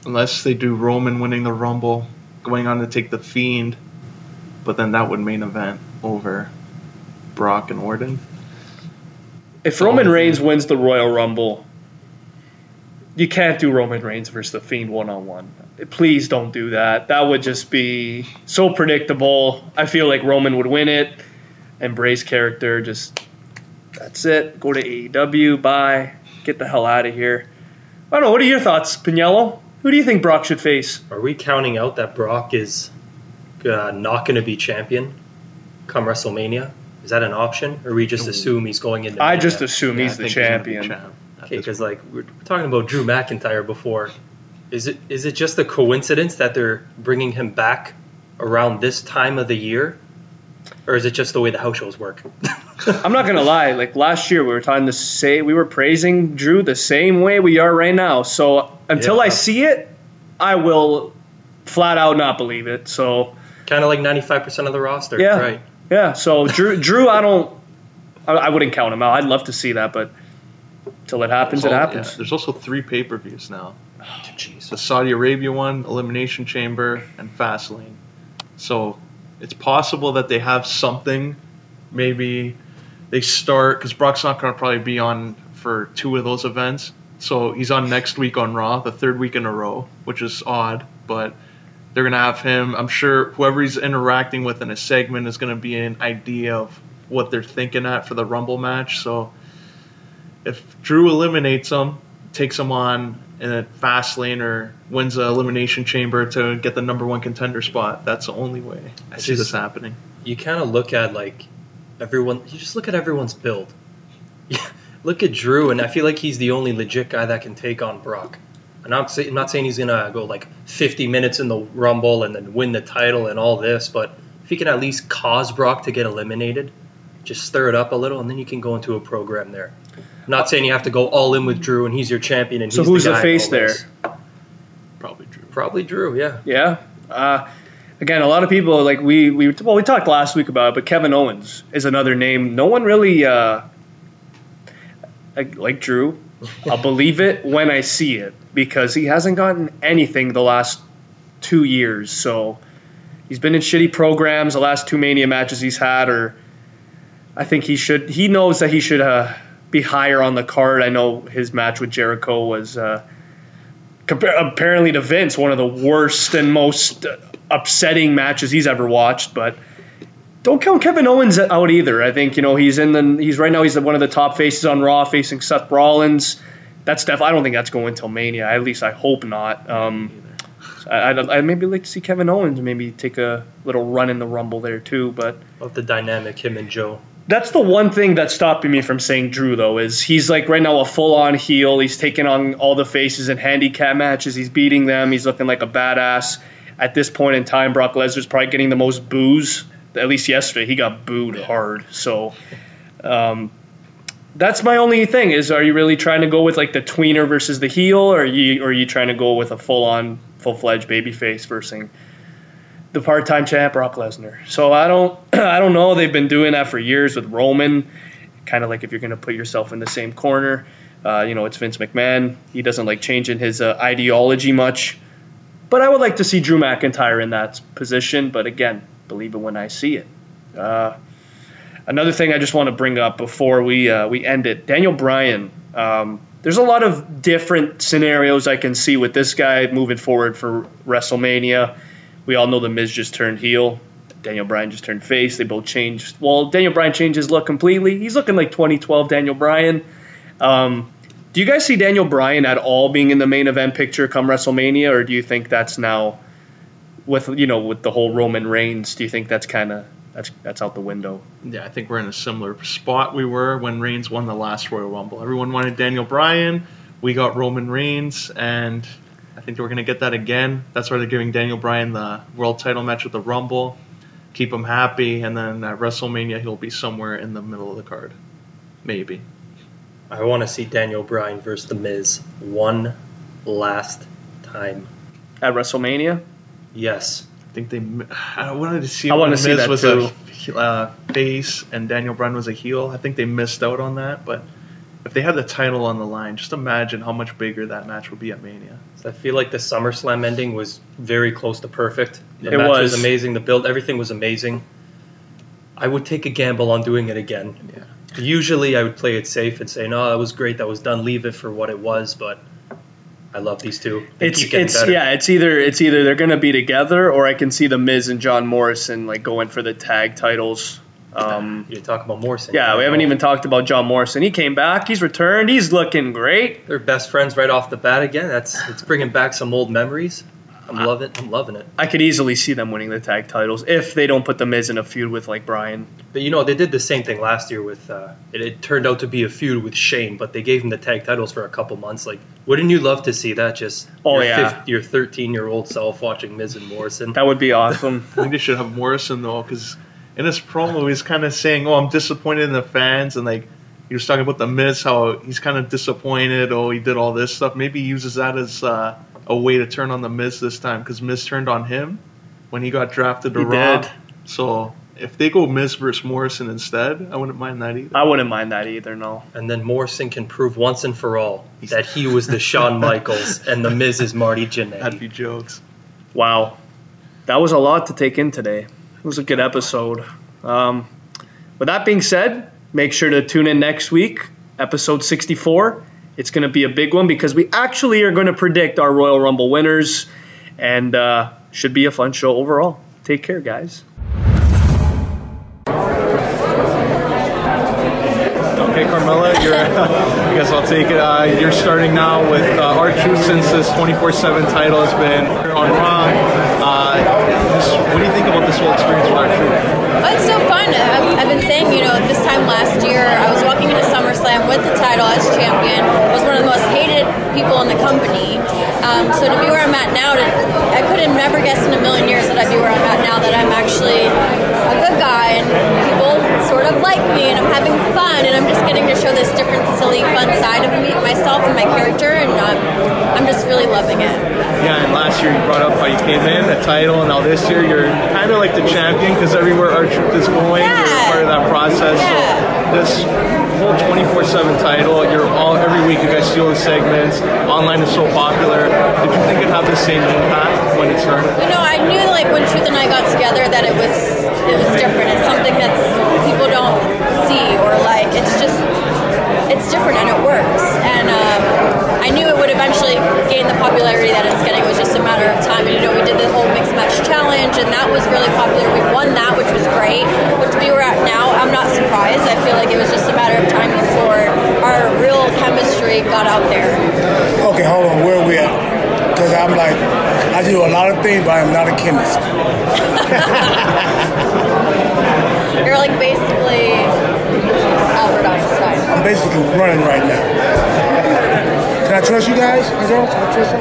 Unless they do Roman winning the Rumble, going on to take the Fiend, but then that would main event over Brock and Orton. If Roman Reigns wins the Royal Rumble, you can't do Roman Reigns versus the Fiend one on one. Please don't do that. That would just be so predictable. I feel like Roman would win it. Embrace character just that's it. Go to AEW. Bye. Get the hell out of here. I don't know. What are your thoughts, Pagniello? Who do you think Brock should face? Are we counting out that Brock is uh, not going to be champion come WrestleMania? Is that an option, or we just assume he's going into? I Mania? just assume Yeah, I he's the think gonna be champion. champ at Okay, this because like we're we're talking about Drew McIntyre before. Is it is it just a coincidence that they're bringing him back around this time of the year, or is it just the way the house shows work? I'm not gonna lie. Like last year, we were trying to say we were praising Drew the same way we are right now. So until Yeah. I see it, I will flat out not believe it. So kind of like 95% of the roster. Yeah. Right. yeah. So Drew, Drew, I don't, I, I wouldn't count him out. I'd love to see that, but till it happens, There's it happens. yeah, there's also three pay per views now. Oh, jeez. The Saudi Arabia one, Elimination Chamber, and Fastlane. So it's possible that they have something. Maybe they start because Brock's not going to probably be on for two of those events. So he's on next week on Raw, the third week in a row, which is odd, but they're going to have him. I'm sure whoever he's interacting with in a segment is going to be an idea of what they're thinking at for the Rumble match. So if Drew eliminates him, takes him on in a fast lane or wins the elimination chamber to get the number one contender spot, that's the only way I It's see this happening. You kind of look at like everyone. You just look at everyone's build. look at Drew, and I feel like he's the only legit guy that can take on Brock. I'm not, say, I'm not saying he's gonna go like 50 minutes in the Rumble and then win the title and all this, but if he can at least cause Brock to get eliminated, just stir it up a little, and then you can go into a program there. I'm not saying you have to go all in with Drew and he's your champion and So he's who's the, the guy face and all this. Probably Drew. Probably Drew, yeah. Yeah. Uh, again, a lot of people like we we well we talked last week about it, but Kevin Owens is another name. No one really uh, like, like Drew. I'll believe it when I see it because he hasn't gotten anything the last two years. So he's been in shitty programs. The last two Mania matches he's had, or I think he should. He knows that he should uh, be higher on the card. I know his match with Jericho was. Uh, apparently to Vince, one of the worst and most upsetting matches he's ever watched. But don't count Kevin Owens out either. I think you know he's in the he's right now he's one of the top faces on Raw facing Seth Rollins. That's def- I don't think that's going till Mania. At least I hope not. Um, I, I'd, I'd maybe like to see Kevin Owens maybe take a little run in the Rumble there too. But Love the dynamic him and Joe. that's the one thing that's stopping me from saying Drew though is he's like right now a full on heel. He's taking on all the faces in handicap matches. He's beating them. He's looking like a badass. At this point in time, Brock Lesnar's probably getting the most boos. At least yesterday, he got booed hard. So um, that's my only thing is are you really trying to go with like the tweener versus the heel or are you or are you trying to go with a full on full fledged babyface versus the part time champ Brock Lesnar. So I don't I don't know. They've been doing that for years with Roman. Kind of like if you're going to put yourself in the same corner. Uh, you know, it's Vince McMahon. He doesn't like changing his uh, ideology much. but I would like to see Drew McIntyre in that position. But again, believe it when I see it. Uh, another thing I just want to bring up before we uh, we end it, Daniel Bryan. Um, there's a lot of different scenarios I can see with this guy moving forward for WrestleMania. We all know the Miz just turned heel. Daniel Bryan just turned face. They both changed. Well, Daniel Bryan changed his look completely. He's looking like 2012 Daniel Bryan. Um, do you guys see Daniel Bryan at all being in the main event picture come WrestleMania, or do you think that's now with you know with the whole Roman Reigns? Do you think that's kind of that's that's out the window? Yeah, I think we're in a similar spot we were when Reigns won the last Royal Rumble. Everyone wanted Daniel Bryan. We got Roman Reigns, and I think we're going to get that again. That's why they're giving Daniel Bryan the world title match with the Rumble. Keep him happy, and then at WrestleMania, he'll be somewhere in the middle of the card. Maybe. I want to see Daniel Bryan versus The Miz one last time. At WrestleMania? Yes. I think they. I wanted to see. I when wanna see Miz that was too. a uh, face and Daniel Bryan was a heel. I think they missed out on that. But if they had the title on the line, just imagine how much bigger that match would be at Mania. So I feel like the SummerSlam ending was very close to perfect. The It match was. was. amazing. The build, everything was amazing. I would take a gamble on doing it again. Yeah. Usually, I would play it safe and say, "No, that was great. That was done. Leave it for what it was." But I love these two. They It's it's better. yeah, it's either it's either they're gonna be together or I can see the Miz and John Morrison like going for the tag titles. Um, You talk about Morrison. yeah, we haven't even talked about John Morrison. He came back. He's returned. He's looking great. They're best friends right off the bat again. That's it's bringing back some old memories. I'm Uh, loving. I'm loving it. I could easily see them winning the tag titles if they don't put the Miz in a feud with like Bryan. But you know, they did the same thing last year with. Uh, it, it turned out to be a feud with Shane, but they gave him the tag titles for a couple months. Like, wouldn't you love to see that? Just Oh, your yeah. fif- your 13 year old self watching Miz and Morrison. That would be awesome. I think they should have Morrison though, because in his promo he's kind of saying, "Oh, I'm disappointed in the fans," and like he was talking about the Miz, how he's kind of disappointed. Oh, he did all this stuff. Maybe he uses that as uh, a way to turn on the Miz this time, because Miz turned on him when he got drafted to He Raw. did. So if they go Miz versus Morrison instead, I wouldn't mind that either. I wouldn't mind that either. No. and then Morrison can prove once and for all that he was the Shawn Michaels and the Miz is Marty Jannetty. That'd Jannetty. be jokes. Wow, that was a lot to take in today. It was a good episode. Um, with that being said, make sure to tune in next week, episode 64. It's going to be a big one because we actually are going to predict our Royal Rumble winners, and uh, should be a fun show overall. Take care, guys. Okay, Carmella, you're. I guess I'll take it. Uh, you're starting now with uh, R-Truth since this 24/7 title has been on Raw. Uh, what do you think about this whole experience with R-Truth? Oh, it's so fun. I've, I've been saying, you know, this time last year, I was walking into SummerSlam with the title as champion. I was one of the most hated people in the company. Um, so to be where I'm at now, to, I could have never guessed in a million years that I'd be where I'm at now, that I'm actually a good guy and people sort of like me and I'm having fun and I'm just getting to show this different, silly, fun side of me, myself and my character and um, I'm just really loving it. Yeah, and last year you brought up how you came in, the title, and now this year you're kind of like the champion because everywhere R-Truth is going, Yeah. you're part of that process. Yeah. So this whole 24/7 title, you're all every week you guys steal the segments. Online is so popular. Did you think it'd have the same impact when it started? You know, I knew like when Truth and I got together that it was it was different. It's something that people don't see or like. It's just it's different and it works. And um, I knew it would eventually gain the popularity that it's getting. It was just a matter of time. And you know, we did the whole mixed match challenge, and that was really popular. We won that, which was great. But to be where we're at now, I'm not surprised. I feel like it was just a matter of time before our real chemistry got out there. Okay, hold on. Where are we at? Because I'm like, I do a lot of things, but I'm not a chemist. You're like basically Albert Einstein. I'm basically running right now. Can I trust you guys? You know, can I trust you?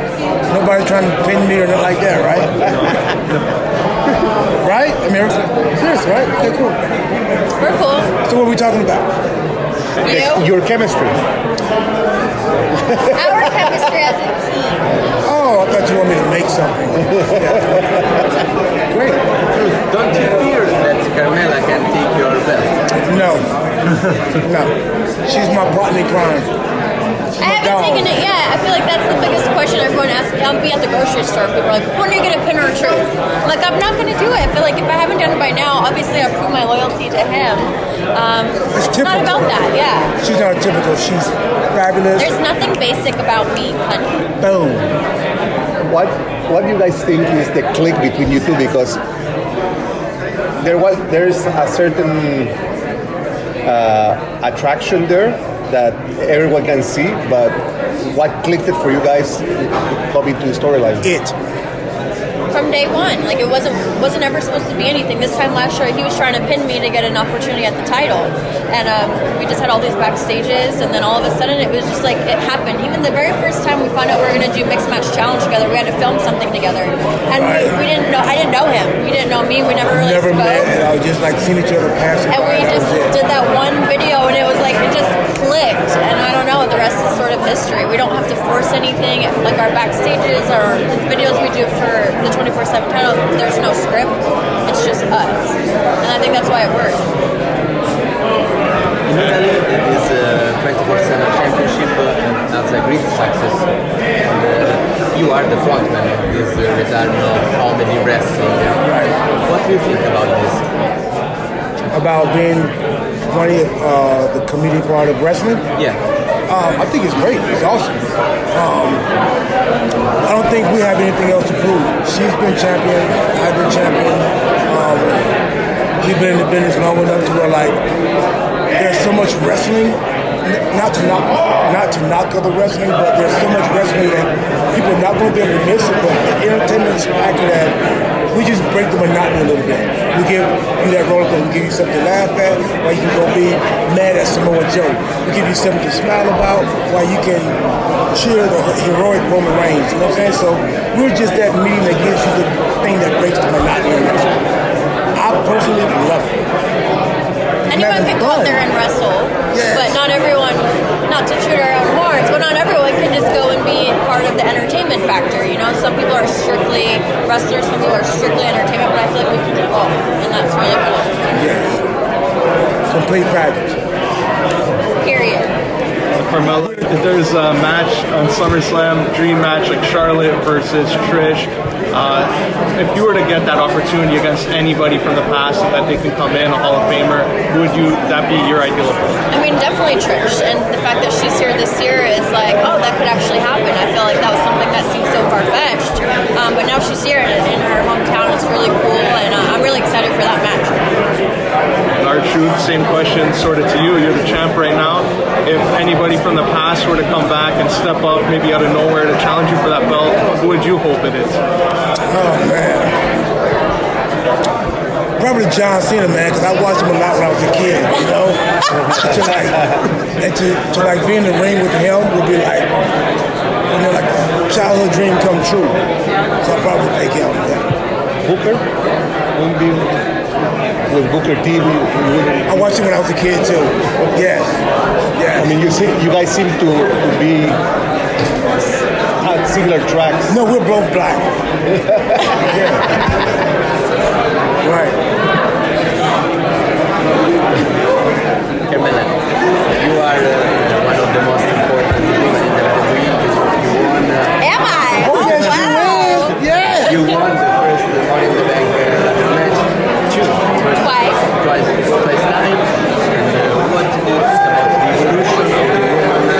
Nobody's trying to pin me or nothing like that, right? right? I mean, serious, right? Okay, cool. We're cool. So what are we talking about? You? Your chemistry. Our chemistry as a team. Oh, I thought you wanted me to make something. Great. Don't you fear that Carmella can take your belt? No. no. She's my partner in crime. I haven't taken it yet. I feel like that's the biggest question everyone asks. I'll be at the grocery store. People are like, when are you going to pin her truth? I'm like, I'm not going to do it. I feel like if I haven't done it by now, obviously I've proved my loyalty to him. Um, It's it's not typical. about that, yeah. She's not typical. She's fabulous. There's nothing basic about me, honey. Boom. what what do you guys think is the click between you two because there was there's a certain uh, attraction there that everyone can see but what clicked it for you guys coming to the storyline It. From day one, like it wasn't wasn't ever supposed to be anything. This time last year, he was trying to pin me to get an opportunity at the title, and um, we just had all these backstages, and then all of a sudden, it was just like it happened. Even the very first time we found out we were going to do mixed match challenge together, we had to film something together, and we, we didn't know. I didn't know him. He didn't know me. We never really Never spoke. met. And I was just like seeing each other passing And we. Just did that one video, and it was like it just clicked. And I don't know, the rest is sort of history. We don't have to force anything. Like our backstages or videos we do for the 24/7 title, there's no script. It's just us, and I think that's why it works. In Italy, this uh, 24/7 championship uh, has a great success. And, uh, you are the frontman of this uh, return of comedy wrestling. What do you think about this? About being funny, uh, the comedian part of wrestling. Yeah. Um, I think it's great. It's awesome. Um, I don't think we have anything else to prove. She's been champion. I've been champion. Um, we've been in the business long enough to where like there's so much wrestling. Not to knock, not to knock other wrestling, but there's so much wrestling that people are not going to be able to miss it. But the entertainment factor that we just break the monotony a little bit. We give you that roller coaster. We give you something to laugh at, while you can go be mad at Samoa Joe. We give you something to smile about, while you can cheer the heroic Roman Reigns. You know what I'm saying? So we're just that medium that gives you the thing that breaks the monotony. I personally love it. Anyone can go out there and wrestle, Yes. but not everyone. Not to shoot our own horns, but not everyone can just go and be part of the entertainment factor. You know, some people are strictly wrestlers, some people are strictly entertainment, but I feel like we can do both, and that's really cool. Yes. Complete package. Period. Carmella, if there's a match on SummerSlam, dream match like Charlotte versus Trish, uh, if you were to get that opportunity against anybody from the past that they can come in, a Hall of Famer, would you that be your ideal opponent? I mean, definitely Trish, and the fact that she's here this year is like, oh, that could actually happen. I feel like that was something that seemed so far fetched, um, but now she's here in, in her hometown. It's really cool, and uh, I'm really excited for that match. And truth, same question sort of to you. You're the champ right now. If anybody from the past were to come back and step up, maybe out of nowhere to challenge you for that belt, who would you hope it is? Oh man. Probably John Cena, man, because I watched him a lot when I was a kid, you know? to like, and to, to like be in the ring with him would be like, you know, like a childhood dream come true. So I'll probably take him, yeah. Booker wouldn't be with Booker T we, we I watched it when I was a kid too. Yes. Yes. I mean you seem you guys seem to, to be on similar tracks No, we're both black. yeah. Right. Carmella, you are uh, one of the most important women in WWE. You won, uh, Am I? Oh, yes, wow. you is. Yes. you won the first Money in the Bank uh, match. Two. First, Twice. Twice. Twice time. And uh, what do you about the evolution of the woman?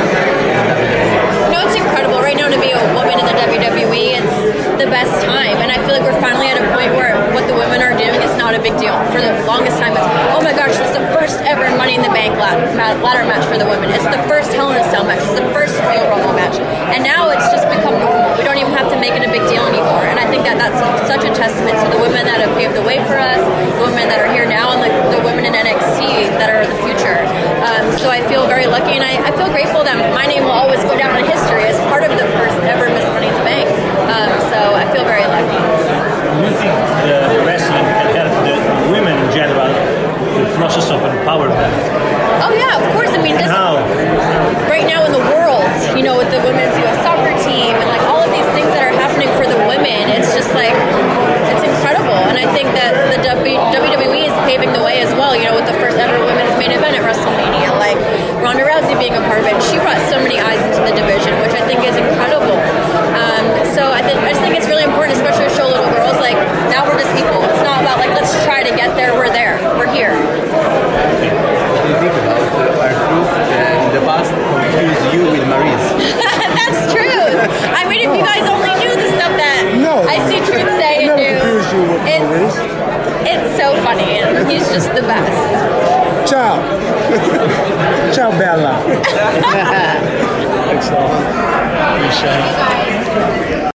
No, it's incredible. Right now, to be a woman in the WWE, it's the best time. And I feel like we're finally at a point where what the women are doing is not a big deal. For the longest time, it's, oh my gosh, it's the first ever Money in the Bank ladder, ladder match for the women. It's the first Hell in a Cell match. It's the first Royal Rumble match. And now it's just become normal. We don't even have to make it a big deal anymore. And I think that that's such a testament to the women that have paved the way for us, the women that are here now, and the, the women in NXT that are the future. Um, so I feel very lucky, and I, I feel grateful that my name will always go down in history as part of the first ever Miss Money in the Bank. Um, so I feel very lucky. Do you think the wrestling can help the women in general the process of empowerment? Oh yeah, of course. I mean, just How? right now in the world, you know, with the women's U.S. soccer team and like all of these things that are happening for the women, it's just like it's incredible. I think that the WWE is paving the way as well, you know, with the first ever women's main event at WrestleMania. Like Ronda Rousey being a part of it, she brought so many eyes into the division, which I think is incredible. Um, so I, th- I just think it's really important, especially to show little girls, like, now we're just people. It's not about, like, let's try to get there, we're there, we're here. Do you think about our and the past confuse you with That's true. I mean, if you guys only knew the stuff that no. I see Truth say and do. It's, it's so funny. He's just the best. Ciao. Ciao, Bella. Thanks, all.